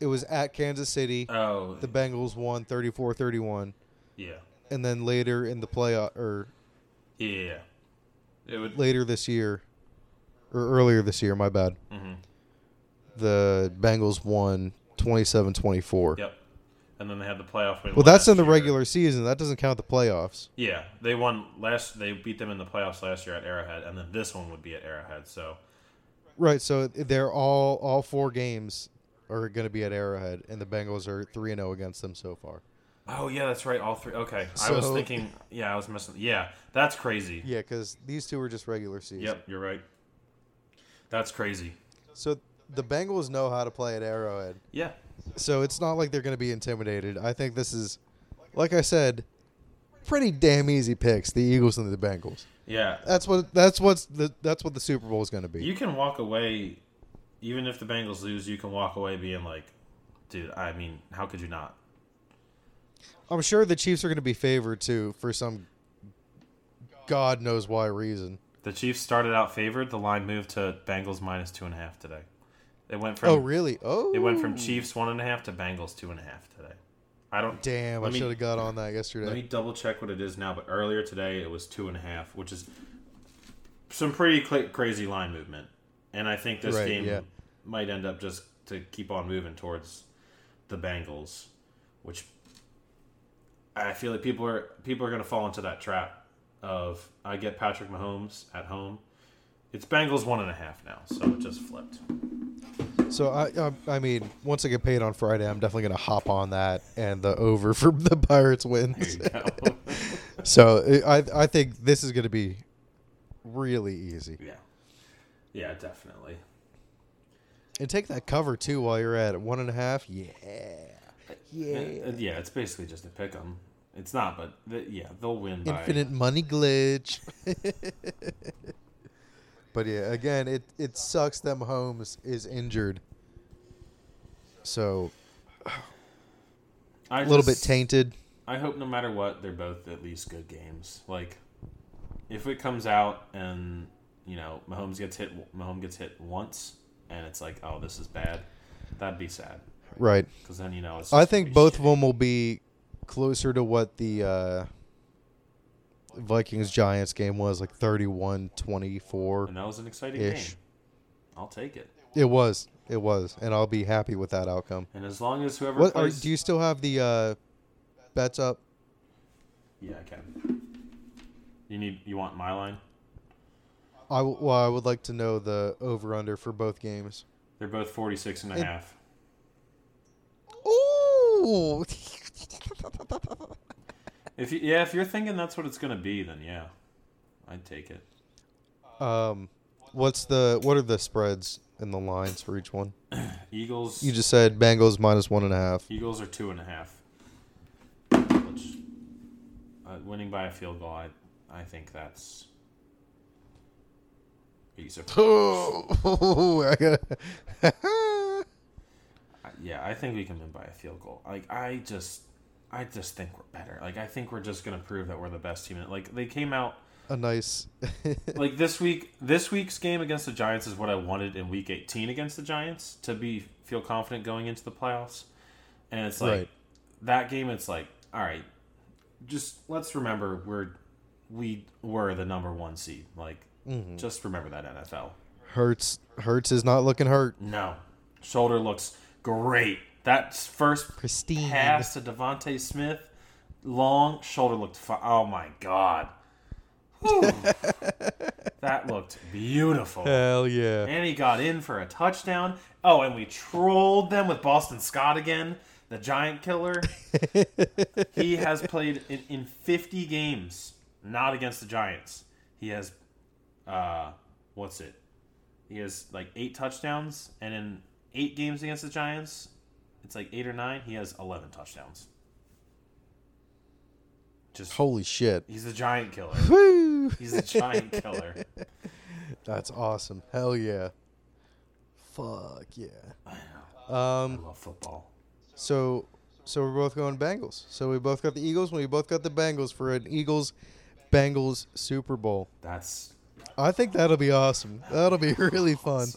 It was at Kansas City. Oh, The Bengals won 34-31 yeah. and then later in the playoff or Yeah. It would. later this year or earlier this year, my bad. Mhm. The Bengals won 27-24. Yep. And then they had the playoff win. Well, that's in the year. regular season. That doesn't count the playoffs. Yeah, they won last. They beat them in the playoffs last year at Arrowhead, and then this one would be at Arrowhead. So Right, so they're all all four games are going to be at Arrowhead and the Bengals are 3 and 0 against them so far. Oh yeah, that's right. All three. Okay, I was thinking. Yeah, I was missing. Yeah, that's crazy. Yeah, cuz these two are just regular season. Yep, you're right. That's crazy. So the Bengals know how to play at Arrowhead. Yeah, So it's not like they're going to be intimidated. I think this is, like I said, pretty damn easy picks. The Eagles and the Bengals. yeah. That's what that's what's the that's what the Super Bowl is going to be. You can walk away, even if the Bengals lose. You can walk away being like, dude. I mean, how could you not? I'm sure the Chiefs are going to be favored too for some God knows why reason. The Chiefs started out favored. The line moved to Bengals minus two and a half today. It went from oh really? Oh, it went from Chiefs one and a half to Bengals two and a half today. I don't. Damn, I should have got on that yesterday. Let me double check what it is now. But earlier today, it was two and a half, which is some pretty cla crazy line movement. And I think this Right, game yeah. might end up just to keep on moving towards the Bengals, which I feel like people are people are going to fall into that trap of I get Patrick Mahomes at home. It's Bengals one and a half now, so it just flipped. So I, I I mean, once I get paid on Friday, I'm definitely going to hop on that and the over for the Pirates wins. There you go. so I I think this is going to be really easy. yeah, yeah, definitely. And take that cover too while you're at it. One and a half. Yeah. Uh, Yeah. yeah, it's basically just a pick 'em. It's not, but th- yeah, they'll win by Infinite money glitch. but yeah, again, it, it sucks that Mahomes is injured. So I a little bit tainted. I hope no matter what, they're both at least good games. Like, if it comes out and you know Mahomes gets hit, Mahomes gets hit once, and it's like, oh, this is bad, that'd be sad. Right. Because then you know it's. I think both of them will be closer to what the uh, Vikings Giants game was, like 31 24. And that was an exciting ish. game. I'll take it. It was. It was. And I'll be happy with that outcome. And as long as whoever What are, do you still have the uh, bets up? yeah, I can. You need you want my line? I w- well, I would like to know the over under for both games. They're both 46 and a It- half. Ooh. If you, yeah, if you're thinking that's what it's gonna be, then yeah, I'd take it. um, what's the what are the spreads and the lines for each one? Eagles. You just said Bengals minus one and a half. Eagles are two and a half. Which, uh, winning by a field goal, I, I think that's. Are you surprised? Oh, I gotta. Yeah, I think we can win by a field goal. Like I just, I just think we're better. Like I think we're just gonna prove that we're the best team. Like they came out a nice. like this week. This week's game against the Giants is what I wanted in Week 18 against the Giants to be feel confident going into the playoffs. And it's like Right. that game. It's like all right, just let's remember we're we were the number one seed. Like Mhm. just remember that NFL. Hurts. Hurts is not looking hurt. No, shoulder looks great. That first Pristine. pass to DeVonta Smith, long shoulder looked. Oh my god, that looked beautiful. Hell yeah. And he got in for a touchdown. Oh, and we trolled them with Boston Scott again, the giant killer. he has played in, in 50 games, not against the Giants. He has, uh, what's it? He has like eight touchdowns, and in eight games against the Giants, it's like eight or nine. He has 11 touchdowns. Just Holy shit. he's a giant killer. Woo. He's a giant killer. That's awesome. Hell yeah. Fuck yeah. I know. I Um. love football. So, so we're both going Bengals. So we both got the Eagles. We both got the Bengals for an Eagles Bengals Super Bowl. That's I think that'll be awesome. That'll be really fun.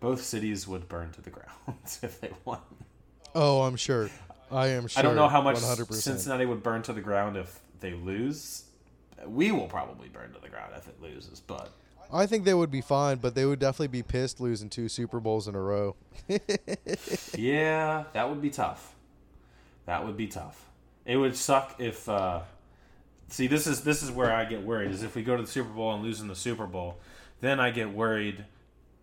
Both cities would burn to the ground if they won. Oh, I'm sure. I am sure. I don't know how much 100%. Cincinnati would burn to the ground if they lose. We will probably burn to the ground if it loses, but I think they would be fine, but they would definitely be pissed losing two Super Bowls in a row. yeah, that would be tough. That would be tough. It would suck if. Uh, see, this is this is where I get worried. Is if we go to the Super Bowl and lose in the Super Bowl, then I get worried.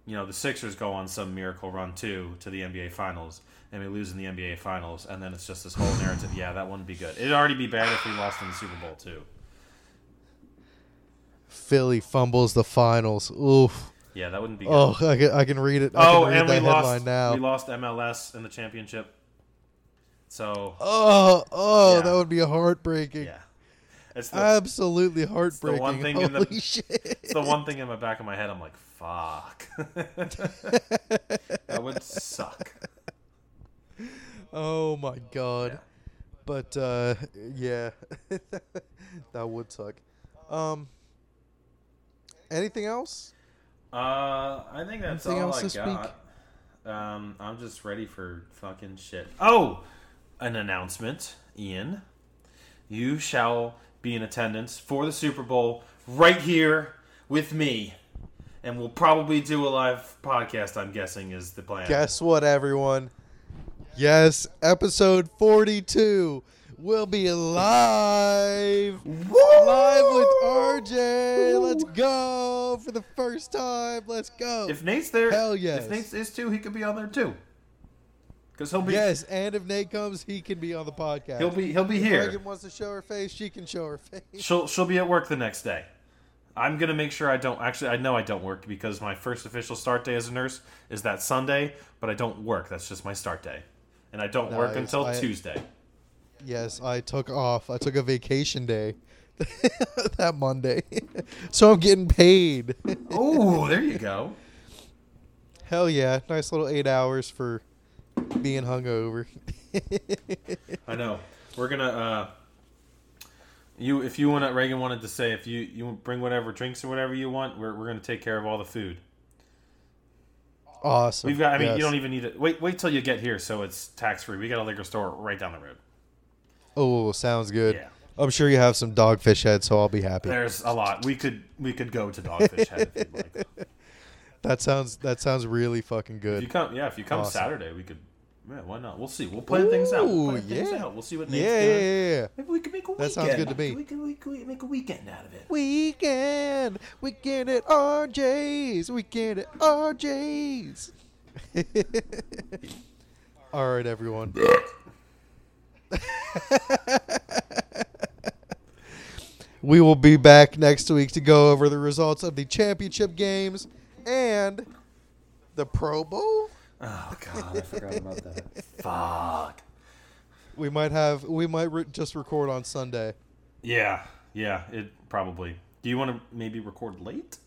You know, the Sixers go on some miracle run too to the NBA Finals, and we lose in the NBA Finals, and then it's just this whole narrative. Yeah, that wouldn't be good. It'd already be bad if we lost in the Super Bowl too. Philly fumbles the finals. Oof. Yeah, that wouldn't be good. Oh, I can, I can read it. I oh, read and we lost. now. We lost MLS in the championship. So Oh, oh, Yeah. that would be heartbreaking. yeah, it's the, Absolutely heartbreaking. one thing in Holy the- shit. it's the one thing in the back of my head. I'm like, fuck. that would suck. Oh my god. Yeah. But uh yeah. that would suck. Um anything else? Uh, I think that's Anything all I got. Um, I'm just ready for fucking shit. Oh, an announcement, Ian. You shall be in attendance for the Super Bowl right here with me, and we'll probably do a live podcast. I'm guessing is the plan. Guess what everyone? Yes, episode 42 will be live. Live with RJ. Let's go for the first time. Let's go. If Nate's there, Hell yes. If Nate's is too, he could be on there too. Because he'll be yes, and if Nate comes, he can be on the podcast. he'll be he'll be If here. Megan wants to show her face, she can show her face. She'll she'll be at work the next day. I'm gonna make sure I don't actually I know I don't work because my first official start day as a nurse is that Sunday, but I don't work. That's just my start day. And I don't work until I- Tuesday. Yes, I took off. I took a vacation day that Monday. so I'm getting paid. Oh, there you go. Hell yeah. Nice little eight hours for being hungover. I know. We're gonna uh you if you want to Reagan wanted to say if you you bring whatever drinks or whatever you want, we're we're gonna take care of all the food. awesome. We've got I mean Yes. you don't even need to wait wait till you get here so it's tax free. We got a liquor store right down the road. Oh, sounds good. Yeah. I'm sure you have some dogfish head, so I'll be happy. There's a lot. We could we could go to Dogfish Head if you'd like. That sounds that sounds really fucking If good. you come, yeah, if you come Awesome. Saturday, we could. Yeah, why not? We'll see. We'll plan things out. We'll Ooh, plan things yeah. out. We'll see what Nate's yeah, doing. yeah, yeah. Maybe we can make a weekend. That sounds good to me. We can, we could make a weekend out of it. Weekend, weekend at RJ's, weekend at RJ's. All right, everyone. we will be back next week to go over the results of the championship games and the Pro Bowl. Oh god, I forgot about that. Fuck. We might have, we might re- just record on Sunday. Yeah, yeah. It probably. Do you want to maybe record late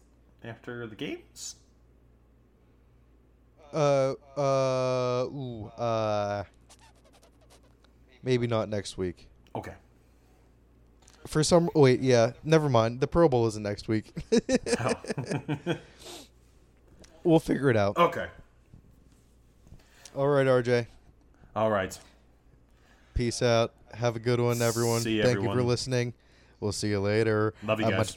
after the games? Uh, uh, ooh, uh, maybe not next week. Okay. For some, wait, yeah, never mind. The Pro Bowl isn't next week. Oh. we'll figure it out. okay. All right, RJ. All right. Peace out. Have a good one, everyone. See Thank you for listening. We'll see you later. Love you Uh, guys.